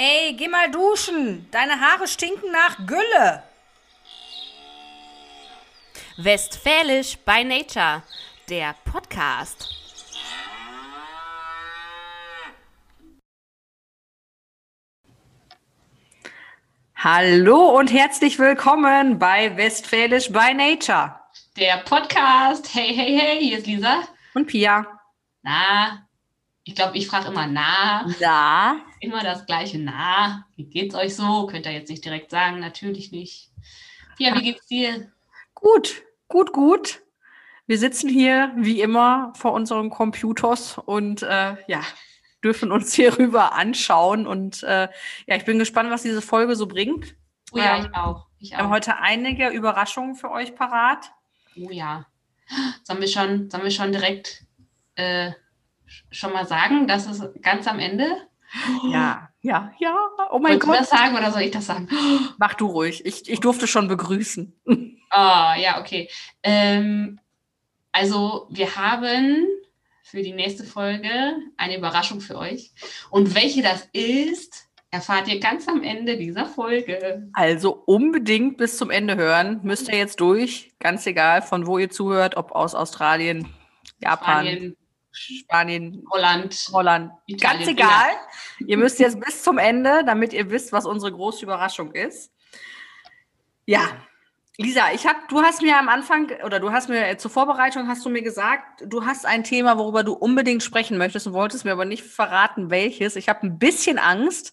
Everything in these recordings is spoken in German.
Ey, geh mal duschen. Deine Haare stinken nach Gülle. Westfälisch by Nature, der Podcast. Hallo und herzlich willkommen bei Westfälisch by Nature. Der Podcast. Hey, hey, hey, hier ist Lisa. Und Pia. Na, ich glaube, ich frage immer na. Na. Immer das gleiche na. Wie geht's euch so? Könnt ihr jetzt nicht direkt sagen, natürlich nicht. Pia, wie geht's dir? Gut, gut, gut. Wir sitzen hier wie immer vor unseren Computers und äh, ja, dürfen uns hierüber anschauen. Und äh, ja, ich bin gespannt, was diese Folge so bringt. Oh ja, ich auch. Ich Wir haben auch. heute einige Überraschungen für euch parat. Oh ja. Sollen wir schon, sollen wir schon direkt äh, schon mal sagen, dass es ganz am Ende? Ja, ja, ja. Oh mein Wolltest du Gott. das sagen oder soll ich das sagen? Mach du ruhig. Ich, ich durfte schon begrüßen. Ah, ja, okay. Ähm, also, wir haben für die nächste Folge eine Überraschung für euch. Und welche das ist, erfahrt ihr ganz am Ende dieser Folge. Also unbedingt bis zum Ende hören. Müsst ihr jetzt durch. Ganz egal, von wo ihr zuhört, ob aus Australien, Japan, Spanien, Spanien, Holland. Holland. Italien, Ganz egal. Ihr müsst jetzt bis zum Ende, damit ihr wisst, was unsere große Überraschung ist. Ja. Lisa, ich hab, du hast mir am Anfang oder du hast mir äh, zur Vorbereitung hast du mir gesagt, du hast ein Thema, worüber du unbedingt sprechen möchtest und wolltest mir aber nicht verraten, welches. Ich habe ein bisschen Angst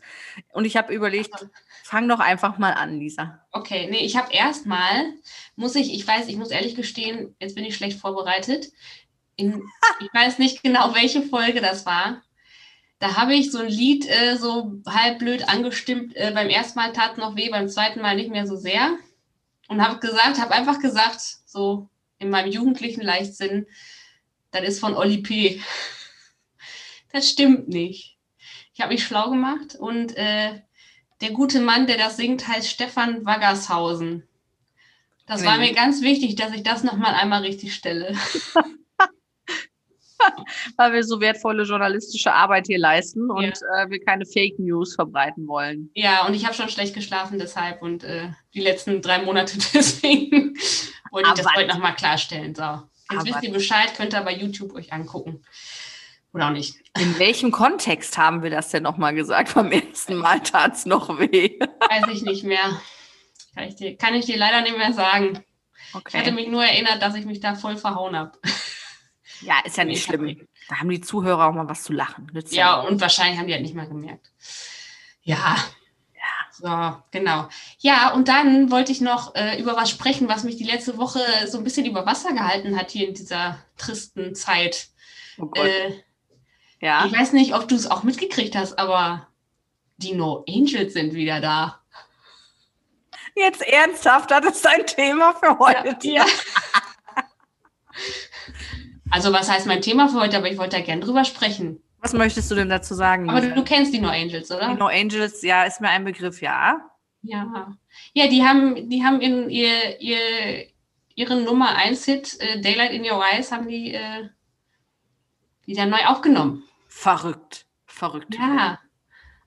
und ich habe überlegt, fang doch einfach mal an, Lisa. Okay, nee, ich habe erstmal, muss ich, ich weiß, ich muss ehrlich gestehen, jetzt bin ich schlecht vorbereitet. In, ich weiß nicht genau, welche Folge das war. Da habe ich so ein Lied äh, so halb blöd angestimmt. Äh, beim ersten Mal tat noch weh, beim zweiten Mal nicht mehr so sehr. Und habe gesagt, habe einfach gesagt, so in meinem jugendlichen Leichtsinn, das ist von Oli P. Das stimmt nicht. Ich habe mich schlau gemacht und äh, der gute Mann, der das singt, heißt Stefan Waggershausen. Das war mir ganz wichtig, dass ich das nochmal einmal richtig stelle. Weil wir so wertvolle journalistische Arbeit hier leisten und äh, wir keine Fake News verbreiten wollen. Ja, und ich habe schon schlecht geschlafen deshalb und äh, die letzten drei Monate deswegen wollte ich das heute nochmal klarstellen. So. Jetzt Aber- wisst ihr Bescheid, könnt ihr bei YouTube euch angucken. Oder auch nicht. In welchem Kontext haben wir das denn nochmal gesagt? Beim ersten Mal tat es noch weh. Weiß ich nicht mehr. Kann ich dir, kann ich dir leider nicht mehr sagen. Ich hatte Okay. mich nur erinnert, dass ich mich da voll verhauen habe. Ja, ist ja nicht schlimm. Da haben die Zuhörer auch mal was zu lachen. Nützt Ja, nichts. und wahrscheinlich haben die halt nicht mal gemerkt. Ja. So, genau. Ja, und dann wollte ich noch äh, über was sprechen, was mich die letzte Woche so ein bisschen über Wasser gehalten hat hier in dieser tristen Zeit. oh Gott. Äh, ja. Ich weiß nicht, ob du es auch mitgekriegt hast, aber die No Angels sind wieder da. Jetzt ernsthaft, das ist ein Thema für heute. Ja. Also, was heißt mein Thema für heute? Aber ich wollte da gern drüber sprechen. Was möchtest du denn dazu sagen? Aber du, du kennst die No Angels, oder? die No Angels, ja, ist mir ein Begriff, ja. Ja. Ja, die haben, die haben in ihr, ihr, ihren Nummer 1 Hit, äh, Daylight in Your Eyes, haben die äh, wieder neu aufgenommen. Verrückt. Verrückt. Ja.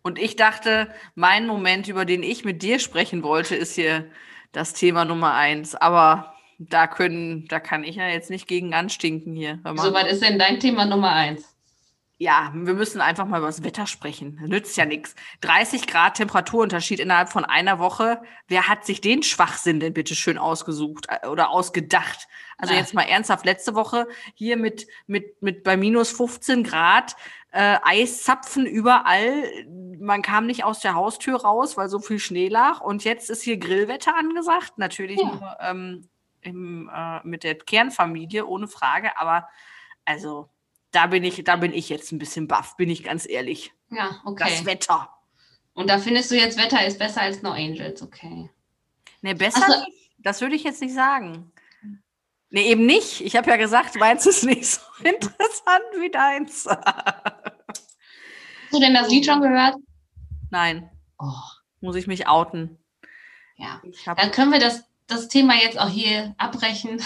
Und ich dachte, mein Moment, über den ich mit dir sprechen wollte, ist hier das Thema Nummer eins. Aber da können, da kann ich ja jetzt nicht gegen anstinken hier. So, was ist denn dein Thema Nummer 1? Ja, wir müssen einfach mal über das Wetter sprechen. Nützt ja nichts. 30 Grad Temperaturunterschied innerhalb von einer Woche. Wer hat sich den Schwachsinn denn bitte schön ausgesucht äh, oder ausgedacht? Also Ja. jetzt mal ernsthaft, letzte Woche hier mit, mit, mit bei minus 15 Grad, äh, Eiszapfen überall. Man kam nicht aus der Haustür raus, weil so viel Schnee lag. Und jetzt ist hier Grillwetter angesagt. Natürlich Ja. nur ähm, im, äh, mit der Kernfamilie, ohne Frage. Aber also da bin ich, da bin ich jetzt ein bisschen baff, bin ich ganz ehrlich. Ja, Das okay. Wetter. Und da findest du jetzt, Wetter ist besser als No Angels, okay. Ne, besser so. nicht. Das würde ich jetzt nicht sagen. Ne, eben nicht. Ich habe ja gesagt, meins ist nicht so interessant wie deins. Hast du denn das Lied schon gehört? Nein, Oh, muss ich mich outen. ja. Dann können wir das, das Thema jetzt auch hier abbrechen.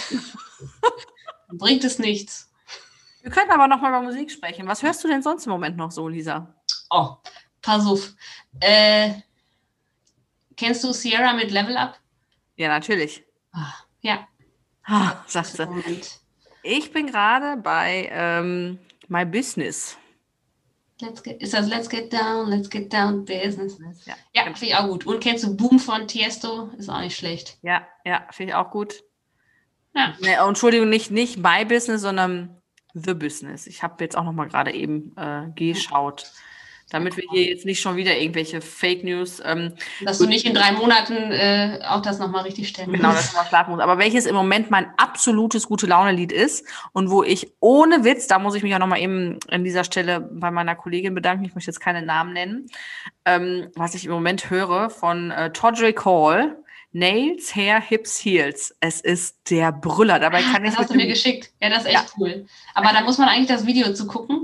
Bringt es nichts. wir können aber noch mal über Musik sprechen. Was hörst du denn sonst im Moment noch so, Lisa? Oh, pass auf. Äh, kennst du Sierra mit Level Up? Ja, natürlich. Ah, ja. Ah, sagst du. Ich bin gerade bei ähm, My Business. Let's get, ist das Let's Get Down, Let's Get Down Business? Ja, Ja, finde ich auch gut. Und kennst du Boom von Tiesto? Ist auch nicht schlecht. ja, ja finde ich auch gut. Ja. Nee, oh, Entschuldigung, nicht, nicht My Business, sondern The Business. Ich habe jetzt auch noch mal gerade eben äh, geschaut, damit wir hier jetzt nicht schon wieder irgendwelche Fake News. Ähm, Dass du nicht in drei Monaten äh, auch das nochmal richtig stellen Genau, musst. dass man schlafen muss. Aber welches im Moment mein absolutes gute Laune-Lied ist und wo ich ohne Witz, da muss ich mich auch nochmal eben an dieser Stelle bei meiner Kollegin bedanken, ich möchte jetzt keine Namen nennen, ähm, was ich im Moment höre von äh, Todrick Hall, Nails, Hair, Hips, Heels. Es ist der Brüller. Dabei kann ich Das hast du mir geschickt. Ja, das ist echt cool. Aber da muss man eigentlich das Video zu gucken,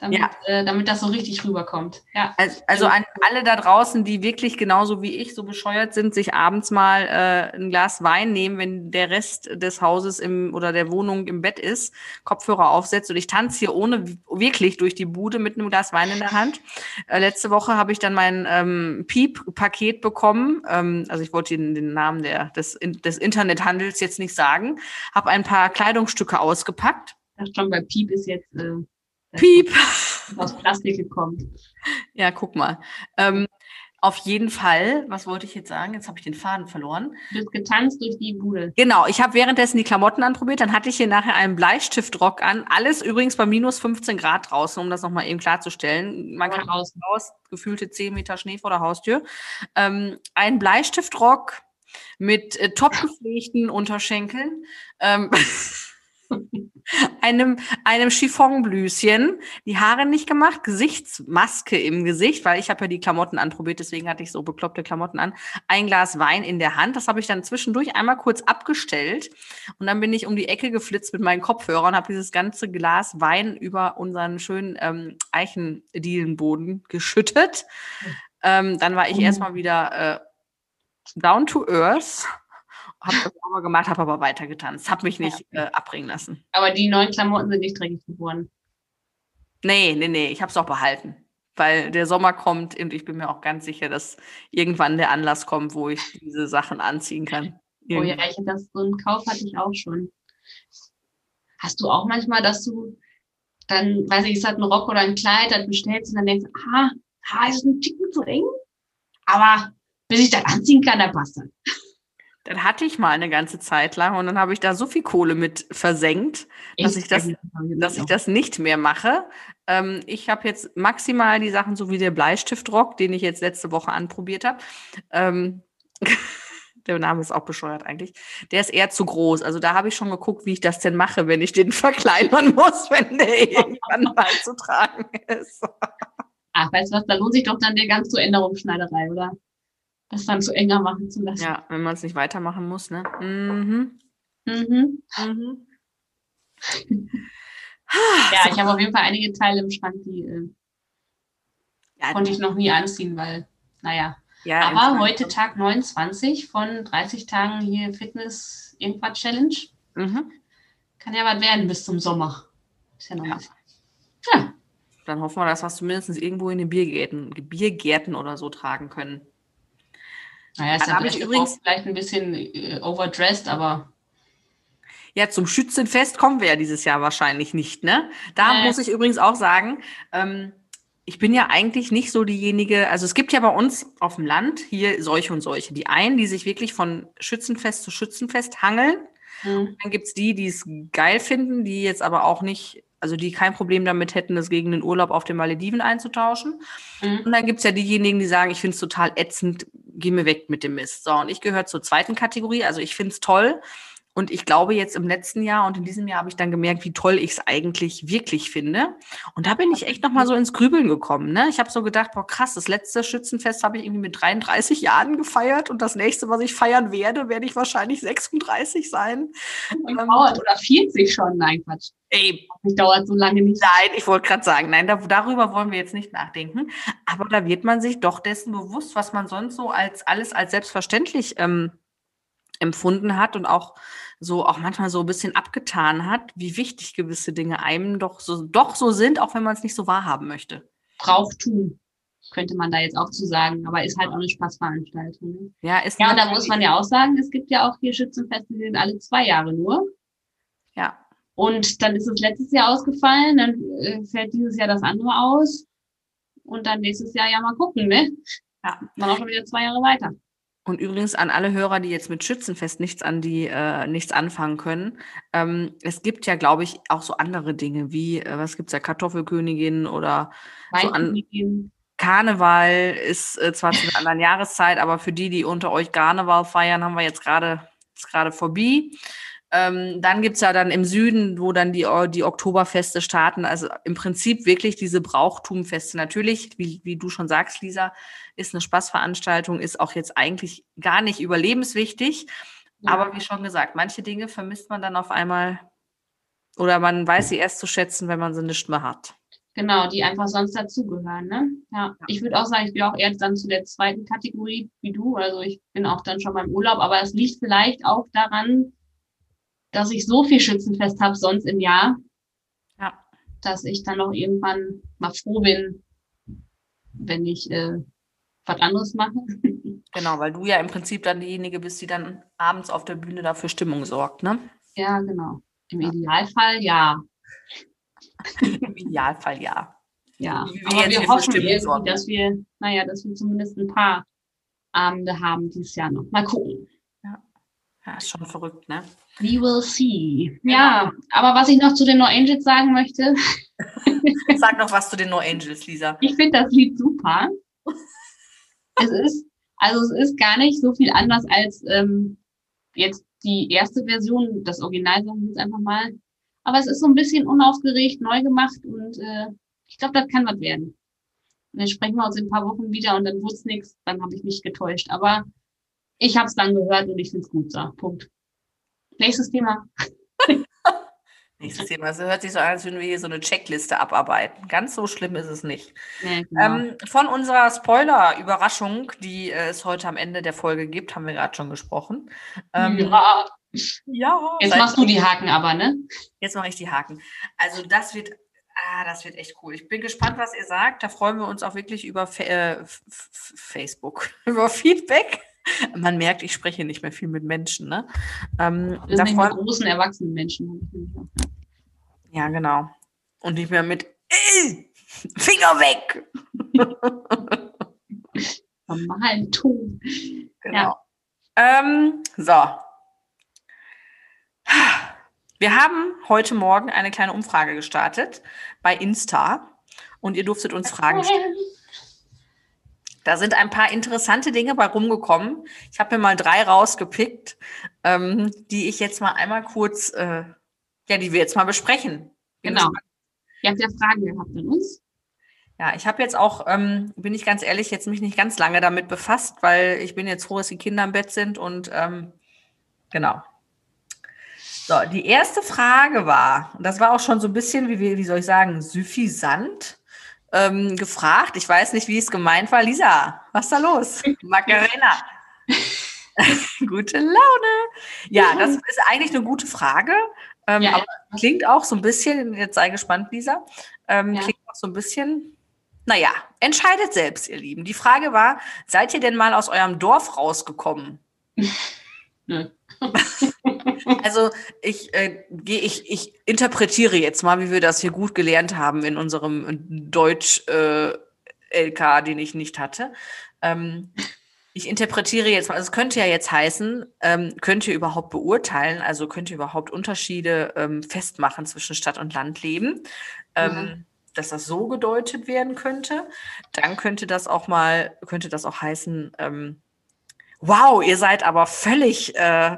damit, Ja. äh, damit das so richtig rüberkommt. Ja. Also, also an alle da draußen, die wirklich genauso wie ich so bescheuert sind, sich abends mal äh, ein Glas Wein nehmen, wenn der Rest des Hauses im oder der Wohnung im Bett ist, Kopfhörer aufsetzt und ich tanze hier ohne wirklich durch die Bude mit einem Glas Wein in der Hand. Äh, letzte Woche habe ich dann mein ähm, Piep-Paket bekommen. Ähm, also ich wollte den, den Namen der, des, in, des Internethandels jetzt nicht sagen. Habe ein paar Kleidungsstücke ausgepackt. Das schon bei Piep ist jetzt äh, Piep! aus Plastik gekommen. Ja, guck mal. Ähm, auf jeden Fall, was wollte ich jetzt sagen? Jetzt habe ich den Faden verloren. Du bist getanzt durch die Bude. Genau, ich habe währenddessen die Klamotten anprobiert. Dann hatte ich hier nachher einen Bleistiftrock an. Alles übrigens bei minus 15 Grad draußen, um das nochmal eben klarzustellen. Man kann draußen. raus, gefühlte 10 Meter Schnee vor der Haustür. Ähm, ein Bleistiftrock mit äh, top gepflegten Unterschenkeln. Ähm, einem, einem Chiffonblüschen, die Haare nicht gemacht, Gesichtsmaske im Gesicht, weil ich habe ja die Klamotten anprobiert, deswegen hatte ich so bekloppte Klamotten an. Ein Glas Wein in der Hand, das habe ich dann zwischendurch einmal kurz abgestellt und dann bin ich um die Ecke geflitzt mit meinen Kopfhörern und habe dieses ganze Glas Wein über unseren schönen ähm, Eichendielenboden geschüttet. Ähm, dann war ich Mhm. erstmal wieder äh, down to earth, habe das sauber gemacht, habe aber weiter getanzt, habe mich nicht äh, abbringen lassen. Aber die neuen Klamotten sind nicht dreckig geworden. Nee, nee, nee, ich habe es auch behalten. Weil der Sommer kommt und ich bin mir auch ganz sicher, dass irgendwann der Anlass kommt, wo ich diese Sachen anziehen kann. Oh ja, ich das, so einen Kauf hatte ich auch schon. Hast du auch manchmal, dass du dann, weiß ich, es hat ein Rock oder ein Kleid, dann bestellst und dann denkst, ah, ah, ist ein Ticken zu eng. Aber bis ich das anziehen kann, dann passt das. Das hatte ich mal eine ganze Zeit lang und dann habe ich da so viel Kohle mit versenkt, dass ich das, dass ich das nicht mehr mache. Ähm, ich habe jetzt maximal die Sachen, so wie der Bleistiftrock, den ich jetzt letzte Woche anprobiert habe. Ähm, der Name ist auch bescheuert eigentlich. Der ist eher zu groß. Also da habe ich schon geguckt, wie ich das denn mache, wenn ich den verkleinern muss, wenn der irgendwann mal zu tragen ist. Ach, weißt du was, da lohnt sich doch dann der ganz zur Änderungsschneiderei, oder? Das dann zu enger machen zu lassen. Ja, wenn man es nicht weitermachen muss, ne? Mhm. Mhm. Mhm. Ja, ich habe auf jeden Fall einige Teile im Schrank, die äh, Ja, konnte ich noch nie anziehen, weil, naja. ja, Aber heute Tag 29 von 30 Tagen hier Fitness irgendwas Challenge. Mhm. Kann ja was werden bis zum Sommer. Ist ja noch Ja. Ja, Dann hoffen wir, dass wir es zumindest irgendwo in den Biergärten, Biergärten oder so tragen können. Naja, ist ja habe ich übrigens- vielleicht ein bisschen äh, overdressed, aber Ja, zum Schützenfest kommen wir ja dieses Jahr wahrscheinlich nicht, ne? Da Nee. muss ich übrigens auch sagen, ähm, ich bin ja eigentlich nicht so diejenige, also es gibt ja bei uns auf dem Land hier solche und solche. Die einen, die sich wirklich von Schützenfest zu Schützenfest hangeln. hm, Dann gibt's die, die es geil finden, die jetzt aber auch nicht, also die kein Problem damit hätten, das gegen den Urlaub auf den Malediven einzutauschen. hm. Und dann gibt's ja diejenigen, die sagen, ich finde es total ätzend, geh mir weg mit dem Mist. So, und ich gehöre zur zweiten Kategorie. Also ich finde es toll. Und ich glaube, jetzt im letzten Jahr und in diesem Jahr habe ich dann gemerkt, wie toll ich es eigentlich wirklich finde. Und da bin ich echt nochmal so ins Grübeln gekommen. Ne? Ich habe so gedacht, boah, krass, das letzte Schützenfest habe ich irgendwie mit 33 Jahren gefeiert. Und das nächste, was ich feiern werde, werde ich wahrscheinlich 36 sein. Dauert oder 40 schon. Nein, Quatsch. Ey, Das dauert so lange nicht. Nein, ich wollte gerade sagen, nein, da, darüber wollen wir jetzt nicht nachdenken. Aber da wird man sich doch dessen bewusst, was man sonst so als alles als selbstverständlich ähm, empfunden hat und auch so auch manchmal so ein bisschen abgetan hat, wie wichtig gewisse Dinge einem doch so doch so sind, auch wenn man es nicht so wahrhaben möchte. Brauchtum. könnte man da jetzt auch zu sagen, aber ist halt auch eine Spaßveranstaltung. Ne? Ja, ist Ja, und da muss man ja auch sagen, es gibt ja auch hier Schützenfeste, die sind alle zwei Jahre nur. Ja, Und dann ist es letztes Jahr ausgefallen, dann äh, fällt dieses Jahr das andere aus. Und dann nächstes Jahr ja mal gucken, ne? Ja. Dann auch schon wieder zwei Jahre weiter. Und übrigens an alle Hörer, die jetzt mit Schützenfest nichts an die äh, nichts anfangen können. Ähm, es gibt ja, glaube ich, auch so andere Dinge wie äh, was gibt's ja Kartoffelkönigin oder so. Karneval ist äh, zwar zu einer anderen Jahreszeit, aber für die, die unter euch Karneval feiern, haben wir jetzt gerade ist gerade vorbei. Ähm, dann gibt's ja dann im Süden, wo dann die, die Oktoberfeste starten. Also im Prinzip wirklich diese Brauchtumfeste. Natürlich, wie, wie du schon sagst, Lisa, ist eine Spaßveranstaltung, ist auch jetzt eigentlich gar nicht überlebenswichtig. Ja. Aber wie schon gesagt, manche Dinge vermisst man dann auf einmal oder man weiß sie erst zu schätzen, wenn man sie nicht mehr hat. Genau, die einfach sonst dazugehören, ne? Ja. Ich würde auch sagen, ich bin auch eher dann zu der zweiten Kategorie wie du. Also ich bin auch dann schon beim Urlaub, aber es liegt vielleicht auch daran, dass ich so viel Schützenfest habe sonst im Jahr, Ja. dass ich dann auch irgendwann mal froh bin, wenn ich äh, was anderes mache. Genau, weil du ja im Prinzip dann diejenige bist, die dann abends auf der Bühne dafür Stimmung sorgt, ne? ja, genau. Im Idealfall ja. Im Idealfall ja. Ja, wir aber wir hoffen irgendwie, dass wir, naja, dass wir zumindest ein paar Abende haben dieses Jahr noch. Mal gucken. Ja, ist schon verrückt, ne? We will see. Ja, aber was ich noch zu den No Angels sagen möchte, Sag noch was zu den No Angels, Lisa. ich finde das Lied super. es ist, also es ist gar nicht so viel anders als ähm, jetzt die erste Version, das Original sagen wir jetzt einfach mal. Aber es ist so ein bisschen unaufgeregt, neu gemacht und äh, ich glaube, das kann was werden. Und dann sprechen wir uns in ein paar Wochen wieder und dann wird's nichts, dann habe ich mich getäuscht. Aber ich habe es dann gehört und ich finde es gut. So, Punkt. Nächstes Thema. Nächstes Thema. Es hört sich so an, als würden wir hier so eine Checkliste abarbeiten. Ganz so schlimm ist es nicht. Nee, genau. Ähm, von unserer Spoiler-Überraschung, die äh, es heute am Ende der Folge gibt, haben wir gerade schon gesprochen. Ähm, ja. ja, Jetzt machst du die Haken aber, ne? Jetzt mache ich die Haken. Also das wird, ah, das wird echt cool. Ich bin gespannt, was ihr sagt. Da freuen wir uns auch wirklich über Fa äh, Facebook, über Feedback. Man merkt, ich spreche nicht mehr viel mit Menschen. Ne? Ähm, Wir da sind mit großen erwachsenen Menschen. ja, genau. Und nicht mehr mit Finger weg. Normalen Ton. Genau. Ähm, so. Wir haben heute Morgen eine kleine Umfrage gestartet bei Insta und ihr durftet uns Fragen stellen. Da sind ein paar interessante Dinge bei rumgekommen. Ich habe mir mal drei rausgepickt, ähm, die ich jetzt mal einmal kurz, äh, ja, die wir jetzt mal besprechen. Bin Genau. Ihr habt ja Fragen gehabt an uns. Ja, ich habe jetzt auch, ähm, bin ich ganz ehrlich, jetzt mich nicht ganz lange damit befasst, weil ich bin jetzt froh, dass die Kinder im Bett sind und ähm, genau. So, die erste Frage war, und das war auch schon so ein bisschen, wie, wie wie soll ich sagen, suffisant ähm, gefragt. Ich weiß nicht, wie es gemeint war. Lisa, was ist da los? Macarena. gute Laune. Ja, das ist eigentlich eine gute Frage. Ähm, Ja, aber klingt auch so ein bisschen, jetzt sei gespannt, Lisa, ähm, Ja. klingt auch so ein bisschen, naja, entscheidet selbst, ihr Lieben. Die Frage war, seid ihr denn mal aus eurem Dorf rausgekommen? Nö. Also ich, äh, ich, ich interpretiere jetzt mal, wie wir das hier gut gelernt haben in unserem Deutsch äh, LK, den ich nicht hatte. Ähm, ich interpretiere jetzt mal, also es könnte ja jetzt heißen, ähm, könnt ihr überhaupt beurteilen, also könnt ihr überhaupt Unterschiede ähm, festmachen zwischen Stadt- und Landleben, ähm, Mhm. dass das so gedeutet werden könnte. Dann könnte das auch mal, könnte das auch heißen, ähm, wow, ihr seid aber völlig äh,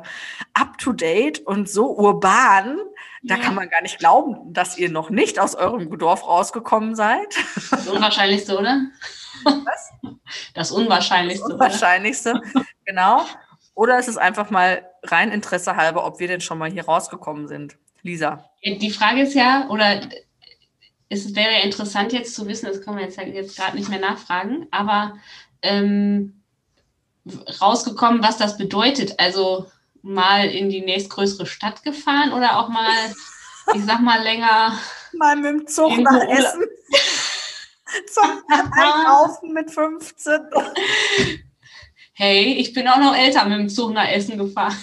up to date und so urban. Da Ja. kann man gar nicht glauben, dass ihr noch nicht aus eurem Dorf rausgekommen seid. Das Unwahrscheinlichste, oder? Was? Das Unwahrscheinlichste, oder? Wahrscheinlichste. genau. Oder ist es einfach mal rein Interesse halber, ob wir denn schon mal hier rausgekommen sind? Lisa. Die Frage ist ja, oder es wäre ja interessant jetzt zu wissen, das können wir jetzt, jetzt gerade nicht mehr nachfragen, aber ähm, rausgekommen, was das bedeutet. Also mal in die nächstgrößere Stadt gefahren oder auch mal, ich sag mal, länger Mal mit dem Zug nach Urlaub. Essen. zum Einkaufen mit 15. Hey, ich bin auch noch älter mit dem Zug nach Essen gefahren.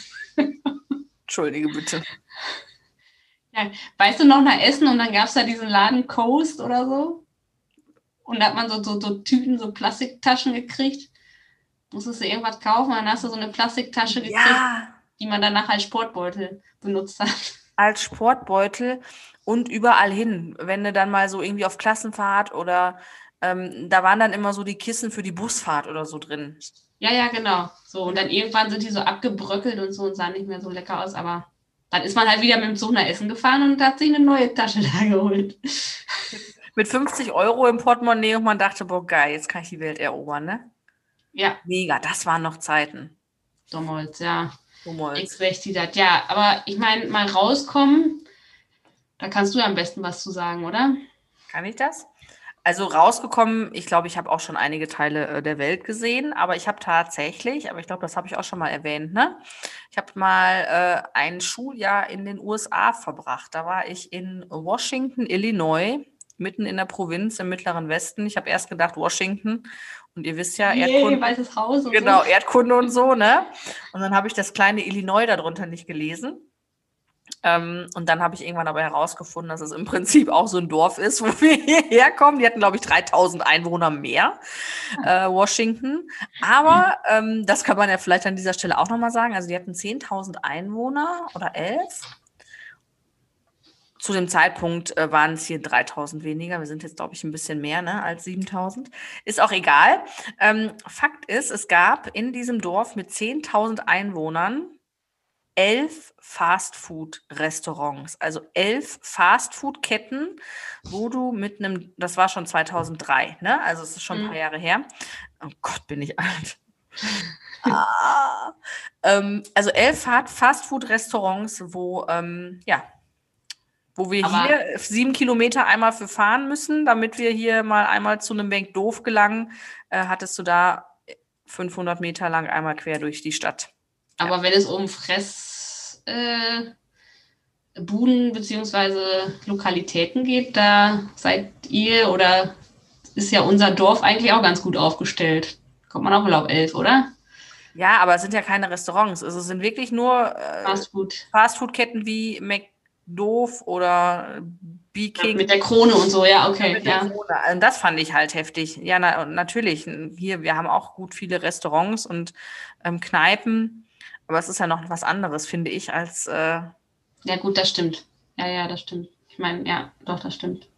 Entschuldige bitte. Ja, weißt du noch nach Essen und dann gab es da diesen Laden Coast oder so? Und da hat man so, so, so Tüten, so Plastiktaschen gekriegt. Musstest du irgendwas kaufen, dann hast du so eine Plastiktasche gekriegt, Ja, die man danach als Sportbeutel benutzt hat. als Sportbeutel und überall hin. Wenn du dann mal so irgendwie auf Klassenfahrt oder ähm, da waren dann immer so die Kissen für die Busfahrt oder so drin. Ja, ja, genau. So, und dann irgendwann sind die so abgebröckelt und so und sahen nicht mehr so lecker aus, aber dann ist man halt wieder mit dem Zug nach Essen gefahren und hat sich eine neue Tasche da geholt. Mit 50 Euro im Portemonnaie und man dachte, boah, geil, jetzt kann ich die Welt erobern, ne? Ja, Mega, das waren noch Zeiten. damals, ja. Damals. Die das. Ja, aber ich meine, mal rauskommen, da kannst du ja am besten was zu sagen, oder? Kann ich das? Also rausgekommen, ich glaube, ich habe auch schon einige Teile äh, der Welt gesehen, aber ich habe tatsächlich, aber ich glaube, das habe ich auch schon mal erwähnt, ne? Ich habe mal äh, ein Schuljahr in den USA verbracht. Da war ich in Washington, Illinois, mitten in der Provinz im mittleren Westen. Ich habe erst gedacht Washington und ihr wisst ja, Erdkunde. Weißes Haus und Genau, so. Erdkunde und so, ne? Und dann habe ich das kleine Illinois darunter nicht gelesen. Ähm, und dann habe ich irgendwann aber herausgefunden, dass es im Prinzip auch so ein Dorf ist, wo wir hierher kommen. Die hatten, glaube ich, 3000 Einwohner mehr, äh, Washington. Aber ähm, das kann man ja vielleicht an dieser Stelle auch nochmal sagen. Also die hatten 10.000 Einwohner oder 11. Zu dem Zeitpunkt äh, waren es hier 3000 weniger. Wir sind jetzt, glaube ich, ein bisschen mehr ne, als 7000. Ist auch egal. Ähm, Fakt ist, es gab in diesem Dorf mit 10.000 Einwohnern elf Fastfood-Restaurants, also elf Fastfood-Ketten, wo du mit einem, das war schon 2003, ne? Also es ist schon ein paar Mhm. Jahre her. Oh Gott, bin ich alt. ah, ähm, also elf Fa- Fastfood-Restaurants, wo, ähm, ja, wo wir Aber- hier sieben Kilometer einmal für fahren müssen, damit wir hier mal einmal zu einem Bank doof gelangen, äh, hattest du da 500 Meter lang einmal quer durch die Stadt. Aber wenn es um Fress, äh, bzw. Lokalitäten geht, da seid ihr oder ist ja unser Dorf eigentlich auch ganz gut aufgestellt. Kommt man auch wohl auf elf, oder? Ja, aber es sind ja keine Restaurants. Also es sind wirklich nur äh, Fast Food. Fastfood-Ketten McDoof oder B-King. Mit der Krone und so, ja, okay. Mit Ja. Krone. Also das fand ich halt heftig. Ja, na, und natürlich. Hier, wir haben auch gut viele Restaurants und ähm, Kneipen. Aber es ist ja noch was anderes, finde ich, als äh, ja, gut, das stimmt. Ja, ja, das stimmt. Ich meine, ja, doch, das stimmt.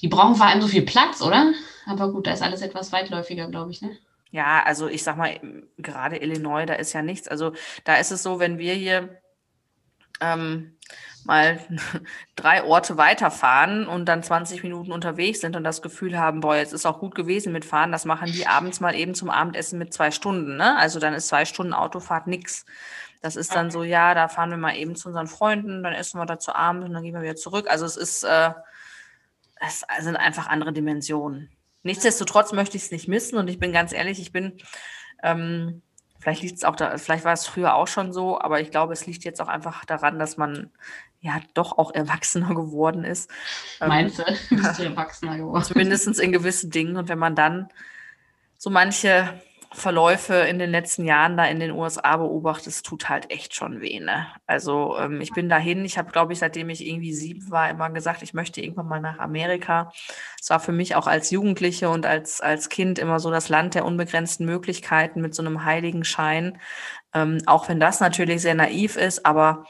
Die brauchen vor allem so viel Platz, oder? Aber gut, da ist alles etwas weitläufiger, glaube ich, ne? Ja, also ich sag mal, gerade Illinois, da ist ja nichts. Also da ist es so, wenn wir hier ähm, mal drei Orte weiterfahren und dann 20 Minuten unterwegs sind und das Gefühl haben, boah, jetzt ist auch gut gewesen mit Fahren, das machen die abends mal eben zum Abendessen mit zwei Stunden. Ne? Also dann ist zwei Stunden Autofahrt nix. Das ist dann so, ja, da fahren wir mal eben zu unseren Freunden, dann essen wir da zu Abend und dann gehen wir wieder zurück. Also es ist, äh, es sind einfach andere Dimensionen. Nichtsdestotrotz möchte ich es nicht missen und ich bin ganz ehrlich, ich bin, ähm, vielleicht liegt es auch da, vielleicht war es früher auch schon so, aber ich glaube, es liegt jetzt auch einfach daran, dass man ja doch auch erwachsener geworden ist. Ähm, Meinst du? Bist du erwachsener geworden? Zumindest in gewissen Dingen. Und wenn man dann so manche Verläufe in den letzten Jahren da in den USA beobachtet, es tut halt echt schon weh. Ne? Also ähm, ich bin dahin, ich habe, glaube ich, seitdem ich irgendwie sieben war, immer gesagt, ich möchte irgendwann mal nach Amerika. Es war für mich auch als Jugendliche und als, als Kind immer so das Land der unbegrenzten Möglichkeiten mit so einem heiligen Schein. Ähm, auch wenn das natürlich sehr naiv ist, aber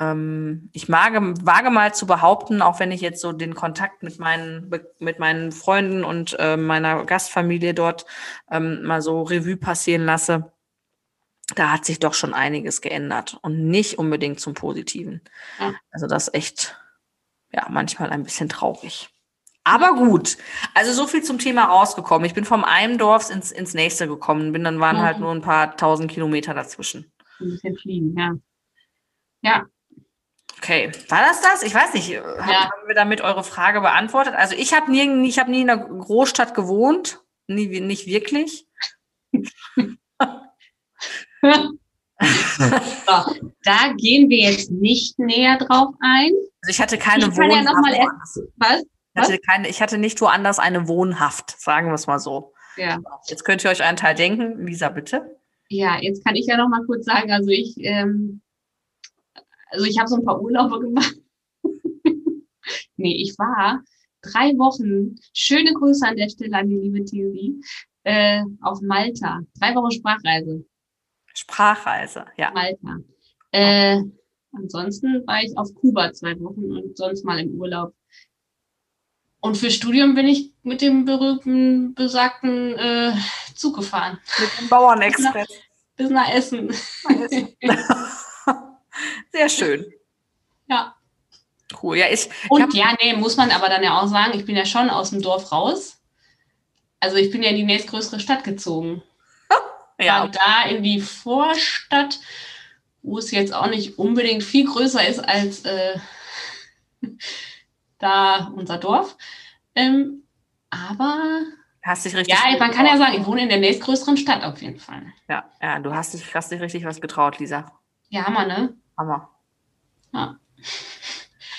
ich mag, wage mal zu behaupten, auch wenn ich jetzt so den Kontakt mit meinen, mit meinen Freunden und äh, meiner Gastfamilie dort ähm, mal so Revue passieren lasse, da hat sich doch schon einiges geändert und nicht unbedingt zum Positiven. Ja. Also das ist echt, ja, manchmal ein bisschen traurig. Aber gut, also so viel zum Thema rausgekommen. Ich bin vom einen Dorf ins, ins nächste gekommen, bin dann waren Mhm. halt nur ein paar tausend Kilometer dazwischen. Ein bisschen fliegen, ja. Ja, Okay, war das das? Ich weiß nicht. Hab, Ja. Haben wir damit eure Frage beantwortet? Also ich habe nie, ich habe nie in einer Großstadt gewohnt, nie, nicht wirklich. so, da gehen wir jetzt nicht näher drauf ein. Also ich hatte keine ich kann ja Wohnung. noch mal erst, was? Ich hatte, keine, ich hatte nicht woanders eine Wohnhaft, sagen wir es mal so. Ja. Jetzt könnt ihr euch einen Teil denken. Lisa, bitte. Ja, jetzt kann ich ja noch mal kurz sagen, also ich, ähm, also ich habe so ein paar Urlaube gemacht. nee, ich war drei Wochen, schöne Grüße an der Stelle an die liebe Theorie, äh, auf Malta. Drei Wochen Sprachreise. Sprachreise, ja. Malta. Äh, ansonsten war ich auf Kuba zwei Wochen und sonst mal im Urlaub. Und für Studium bin ich mit dem berühmten, besagten äh, Zug gefahren. Mit dem Bauernexpress. Bis nach Essen. Sehr schön. Ja. Cool. Ja, ich, Und ja, nee, muss man aber dann ja auch sagen, ich bin ja schon aus dem Dorf raus. Also ich bin ja in die nächstgrößere Stadt gezogen. ja, War da in die Vorstadt, wo es jetzt auch nicht unbedingt viel größer ist als äh, da unser Dorf. Ähm, aber hast dich richtig. ja, man kann ja sagen, ich wohne in der nächstgrößeren Stadt auf jeden Fall. Ja, ja, du hast dich, hast dich richtig was getraut, Lisa. Ja, Hammer, ne? Hammer. Ja.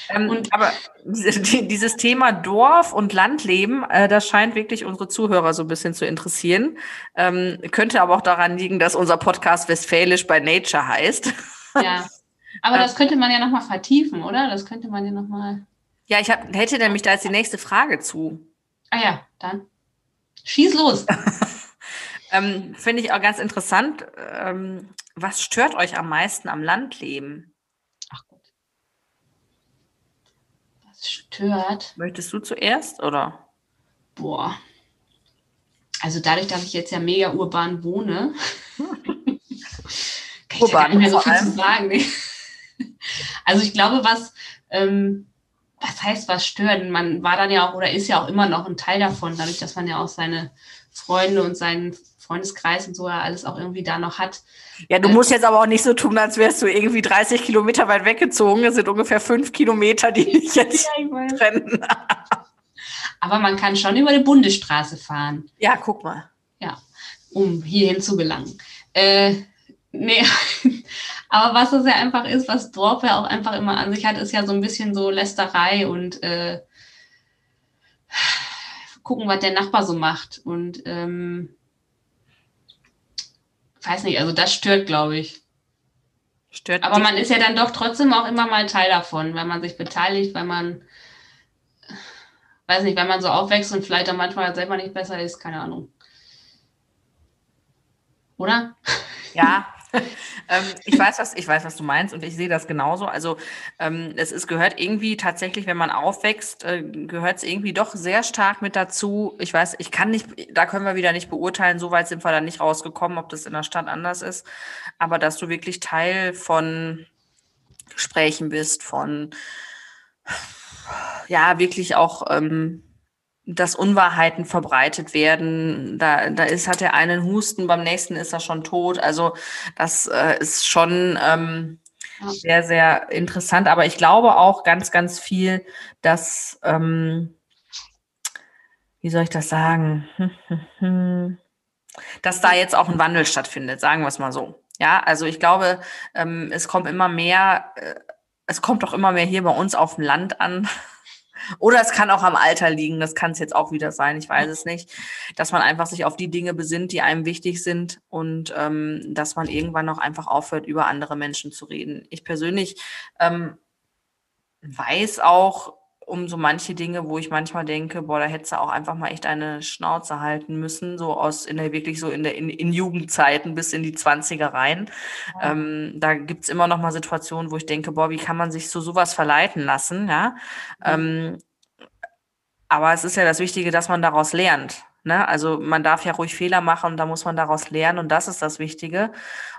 Ähm, Und- aber diese- die- dieses Thema Dorf und Landleben, äh, das scheint wirklich unsere Zuhörer so ein bisschen zu interessieren. Ähm, könnte aber auch daran liegen, dass unser Podcast Westfälisch bei Nature heißt. Ja. Aber das könnte man ja nochmal vertiefen, oder? Das könnte man ja nochmal. Ja, ich hab, hätte nämlich da jetzt die nächste Frage zu. Ah ja, dann. Schieß los. Ähm, Finde ich auch ganz interessant. Ähm, was stört euch am meisten am Landleben? Ach Gott. Was stört? Möchtest du zuerst oder? Boah. Also dadurch, dass ich jetzt ja mega urban wohne, kann ich Urban da gar nicht mehr so viel zu sagen. Nee. Also ich glaube, was, ähm, was heißt, was stört? Man war dann ja auch oder ist ja auch immer noch ein Teil davon, dadurch, dass man ja auch seine Freunde und seinen Freundeskreis und so ja alles auch irgendwie da noch hat. Ja, du Äh, musst jetzt aber auch nicht so tun, als wärst du irgendwie 30 Kilometer weit weggezogen. Es sind ungefähr fünf Kilometer, die dich jetzt weiß. trennen. Aber man kann schon über die Bundesstraße fahren. Ja, guck mal. um hierhin zu gelangen. Äh, nee, aber was es ja einfach ist, was Dorf ja auch einfach immer an sich hat, ist ja so ein bisschen so Lästerei und äh, gucken, was der Nachbar so macht. Und ähm, weiß nicht, also das stört, glaube ich. Stört Aber man ist ja dann doch trotzdem auch immer mal Teil davon, weil man sich beteiligt, weil man, weiß nicht, wenn man so aufwächst und vielleicht dann manchmal selber nicht besser ist, keine Ahnung. Oder? Ja, ähm, ich weiß, was ich weiß, was du meinst und ich sehe das genauso. Also ähm, es ist gehört irgendwie tatsächlich, wenn man aufwächst, äh, gehört es irgendwie doch sehr stark mit dazu. Ich weiß, ich kann nicht, da können wir wieder nicht beurteilen. So weit sind wir da nicht rausgekommen, ob das in der Stadt anders ist. Aber dass du wirklich Teil von Gesprächen bist, von ja wirklich auch ähm, dass Unwahrheiten verbreitet werden. Da, da ist, hat der einen Husten, beim nächsten ist er schon tot. Also das äh, ist schon ähm, sehr, sehr interessant. Aber ich glaube auch ganz, ganz viel, dass, ähm, wie soll ich das sagen, dass da jetzt auch ein Wandel stattfindet, sagen wir es mal so. Ja, also ich glaube, ähm, es kommt immer mehr, äh, es kommt doch immer mehr hier bei uns auf dem Land an. Oder es kann auch am Alter liegen, das kann es jetzt auch wieder sein, ich weiß es nicht, dass man einfach sich auf die Dinge besinnt, die einem wichtig sind und ähm, dass man irgendwann auch einfach aufhört, über andere Menschen zu reden. Ich persönlich ähm, weiß auch um so manche Dinge, wo ich manchmal denke, boah, da hättest du auch einfach mal echt eine Schnauze halten müssen, so aus in der wirklich so in der in, in Jugendzeiten bis in die 20er rein. Ja. Ähm, da gibt's immer noch mal Situationen, wo ich denke, boah, wie kann man sich so sowas verleiten lassen, ja? Ähm, aber es ist ja das Wichtige, dass man daraus lernt. Ne? Also man darf ja ruhig Fehler machen und da muss man daraus lernen und das ist das Wichtige.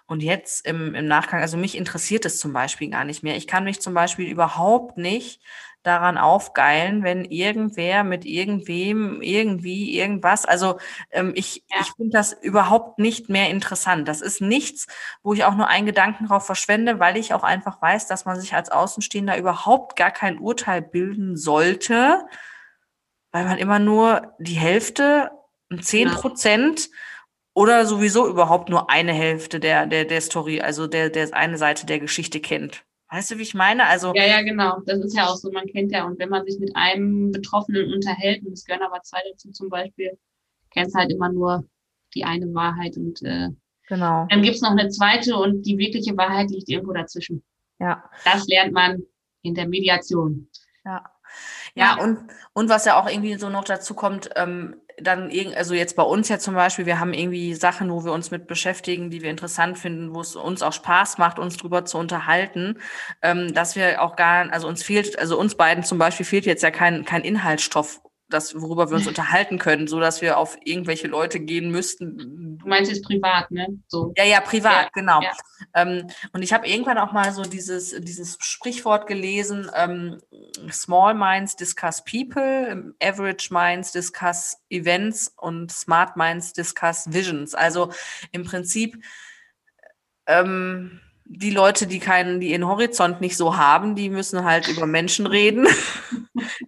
Und jetzt im, im Nachgang, also mich interessiert es zum Beispiel gar nicht mehr. Ich kann mich zum Beispiel überhaupt nicht daran aufgeilen, wenn irgendwer mit irgendwem irgendwie irgendwas, also ähm, ich, Ja. ich finde das überhaupt nicht mehr interessant. Das ist nichts, wo ich auch nur einen Gedanken drauf verschwende, weil ich auch einfach weiß, dass man sich als Außenstehender überhaupt gar kein Urteil bilden sollte, weil man immer nur die Hälfte, zehn Ja. Prozent oder sowieso überhaupt nur eine Hälfte der, der, der Story, also der, der eine Seite der Geschichte kennt. Weißt du, wie ich meine? Also Ja, ja, genau. Das ist ja auch so, man kennt ja, und wenn man sich mit einem Betroffenen unterhält, und es gehören aber zwei dazu zum Beispiel, kennst halt immer nur die eine Wahrheit und äh, genau. dann gibt's noch eine zweite und die wirkliche Wahrheit liegt irgendwo dazwischen. Ja. Das lernt man in der Mediation. Ja. Ja, und, und was ja auch irgendwie so noch dazu kommt, ähm, dann irgend, also jetzt bei uns ja zum Beispiel, wir haben irgendwie Sachen, wo wir uns mit beschäftigen, die wir interessant finden, wo es uns auch Spaß macht, uns drüber zu unterhalten, ähm, dass wir auch gar, also uns fehlt, also uns beiden zum Beispiel fehlt jetzt ja kein, kein Inhaltsstoff das, worüber wir uns unterhalten können, so dass wir auf irgendwelche Leute gehen müssten. Du meinst jetzt privat, ne? So. Ja, ja, privat, Ja, genau. ja. Ähm, und ich habe irgendwann auch mal so dieses, dieses Sprichwort gelesen, ähm, Small Minds discuss people, Average Minds discuss Events und Smart Minds discuss Visions. Also im Prinzip ähm, die Leute, die keinen, die ihren Horizont nicht so haben, die müssen halt über Menschen reden.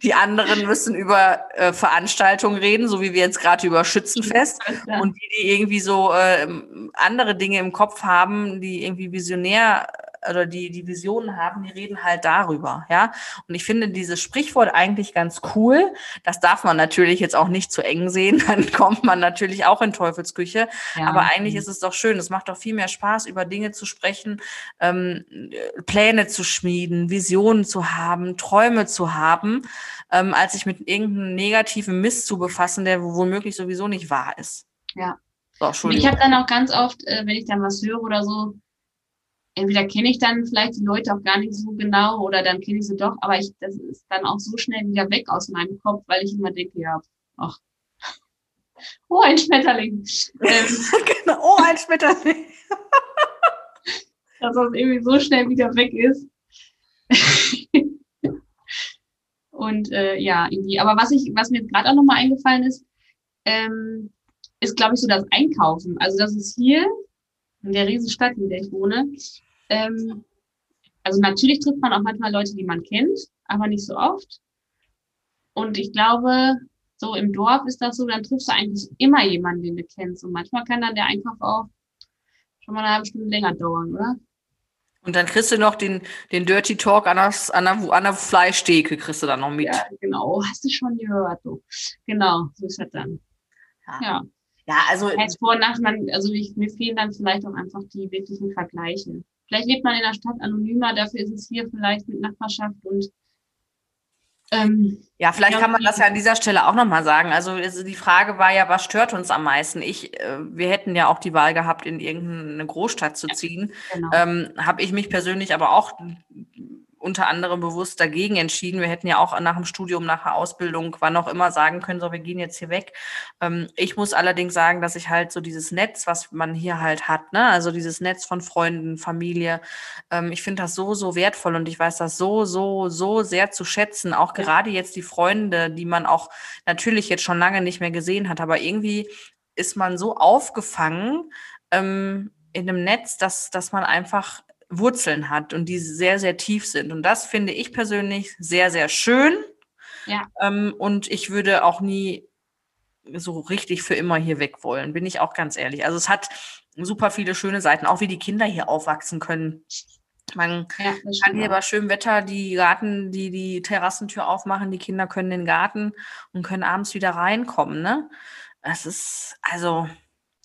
Die anderen müssen über äh, Veranstaltungen reden, so wie wir jetzt gerade über Schützenfest. Und die, die irgendwie so ähm, andere Dinge im Kopf haben, die irgendwie visionär oder die die Visionen haben, die reden halt darüber, ja. Und ich finde dieses Sprichwort eigentlich ganz cool. Das darf man natürlich jetzt auch nicht zu eng sehen, dann kommt man natürlich auch in Teufelsküche. Ja. Aber eigentlich ist es doch schön. Es macht doch viel mehr Spaß, über Dinge zu sprechen, ähm, äh, Pläne zu schmieden, Visionen zu haben, Träume zu haben, ähm, als sich mit irgendeinem negativen Mist zu befassen, der womöglich sowieso nicht wahr ist. Ja. So, ich habe dann auch ganz oft, äh, wenn ich dann was höre oder so, entweder kenne ich dann vielleicht die Leute auch gar nicht so genau oder dann kenne ich sie doch, aber ich, das ist dann auch so schnell wieder weg aus meinem Kopf, weil ich immer denke, ja, ach, oh, ein Schmetterling. Ähm, Genau. Oh, ein Schmetterling. dass das irgendwie so schnell wieder weg ist. Und äh, ja, irgendwie. Aber was ich, was mir gerade auch nochmal eingefallen ist, ähm, ist, glaube ich, so das Einkaufen. Also das ist hier in der Riesenstadt, in der ich wohne. Ähm, also natürlich trifft man auch manchmal Leute, die man kennt, aber nicht so oft. Und ich glaube, so im Dorf ist das so, dann triffst du eigentlich immer jemanden, den du kennst. Und manchmal kann dann der Einkauf auch schon mal eine halbe Stunde länger dauern, oder? Und dann kriegst du noch den, den Dirty Talk an der, an der, an der Fleischtheke, kriegst du dann noch mit. Ja, genau. Hast du schon gehört, du. Genau, so ist das dann. Ja. Ja. Ja, also Als Vor- und Nach, man, also ich, mir fehlen dann vielleicht auch einfach die wirklichen Vergleiche. Vielleicht lebt man in der Stadt anonymer, dafür ist es hier vielleicht mit Nachbarschaft und ähm, Ja, vielleicht Ja, kann man das ja an dieser Stelle auch nochmal sagen. Also die Frage war ja, was stört uns am meisten? Ich, äh, wir hätten ja auch die Wahl gehabt, in irgendeine Großstadt zu ziehen. genau. Ähm, Habe ich mich persönlich aber auch unter anderem bewusst dagegen entschieden. Wir hätten ja auch nach dem Studium, nach der Ausbildung, wann auch immer sagen können, so, wir gehen jetzt hier weg. Ähm, ich muss allerdings sagen, dass ich halt so dieses Netz, was man hier halt hat, ne, also dieses Netz von Freunden, Familie, ähm, ich finde das so, so wertvoll und ich weiß das so, so, so sehr zu schätzen. Auch gerade jetzt die Freunde, die man auch natürlich jetzt schon lange nicht mehr gesehen hat, aber irgendwie ist man so aufgefangen ähm, in einem Netz, dass, dass man einfach Wurzeln hat und die sehr, sehr tief sind. Und das finde ich persönlich sehr, sehr schön. Ja. Ähm, und ich würde auch nie so richtig für immer hier weg wollen, bin ich auch ganz ehrlich. Also es hat super viele schöne Seiten, auch wie die Kinder hier aufwachsen können. Man ja, kann hier bei schönem Wetter die Garten, die, die Terrassentür aufmachen, die Kinder können in den Garten und können abends wieder reinkommen, ne? Das ist, also,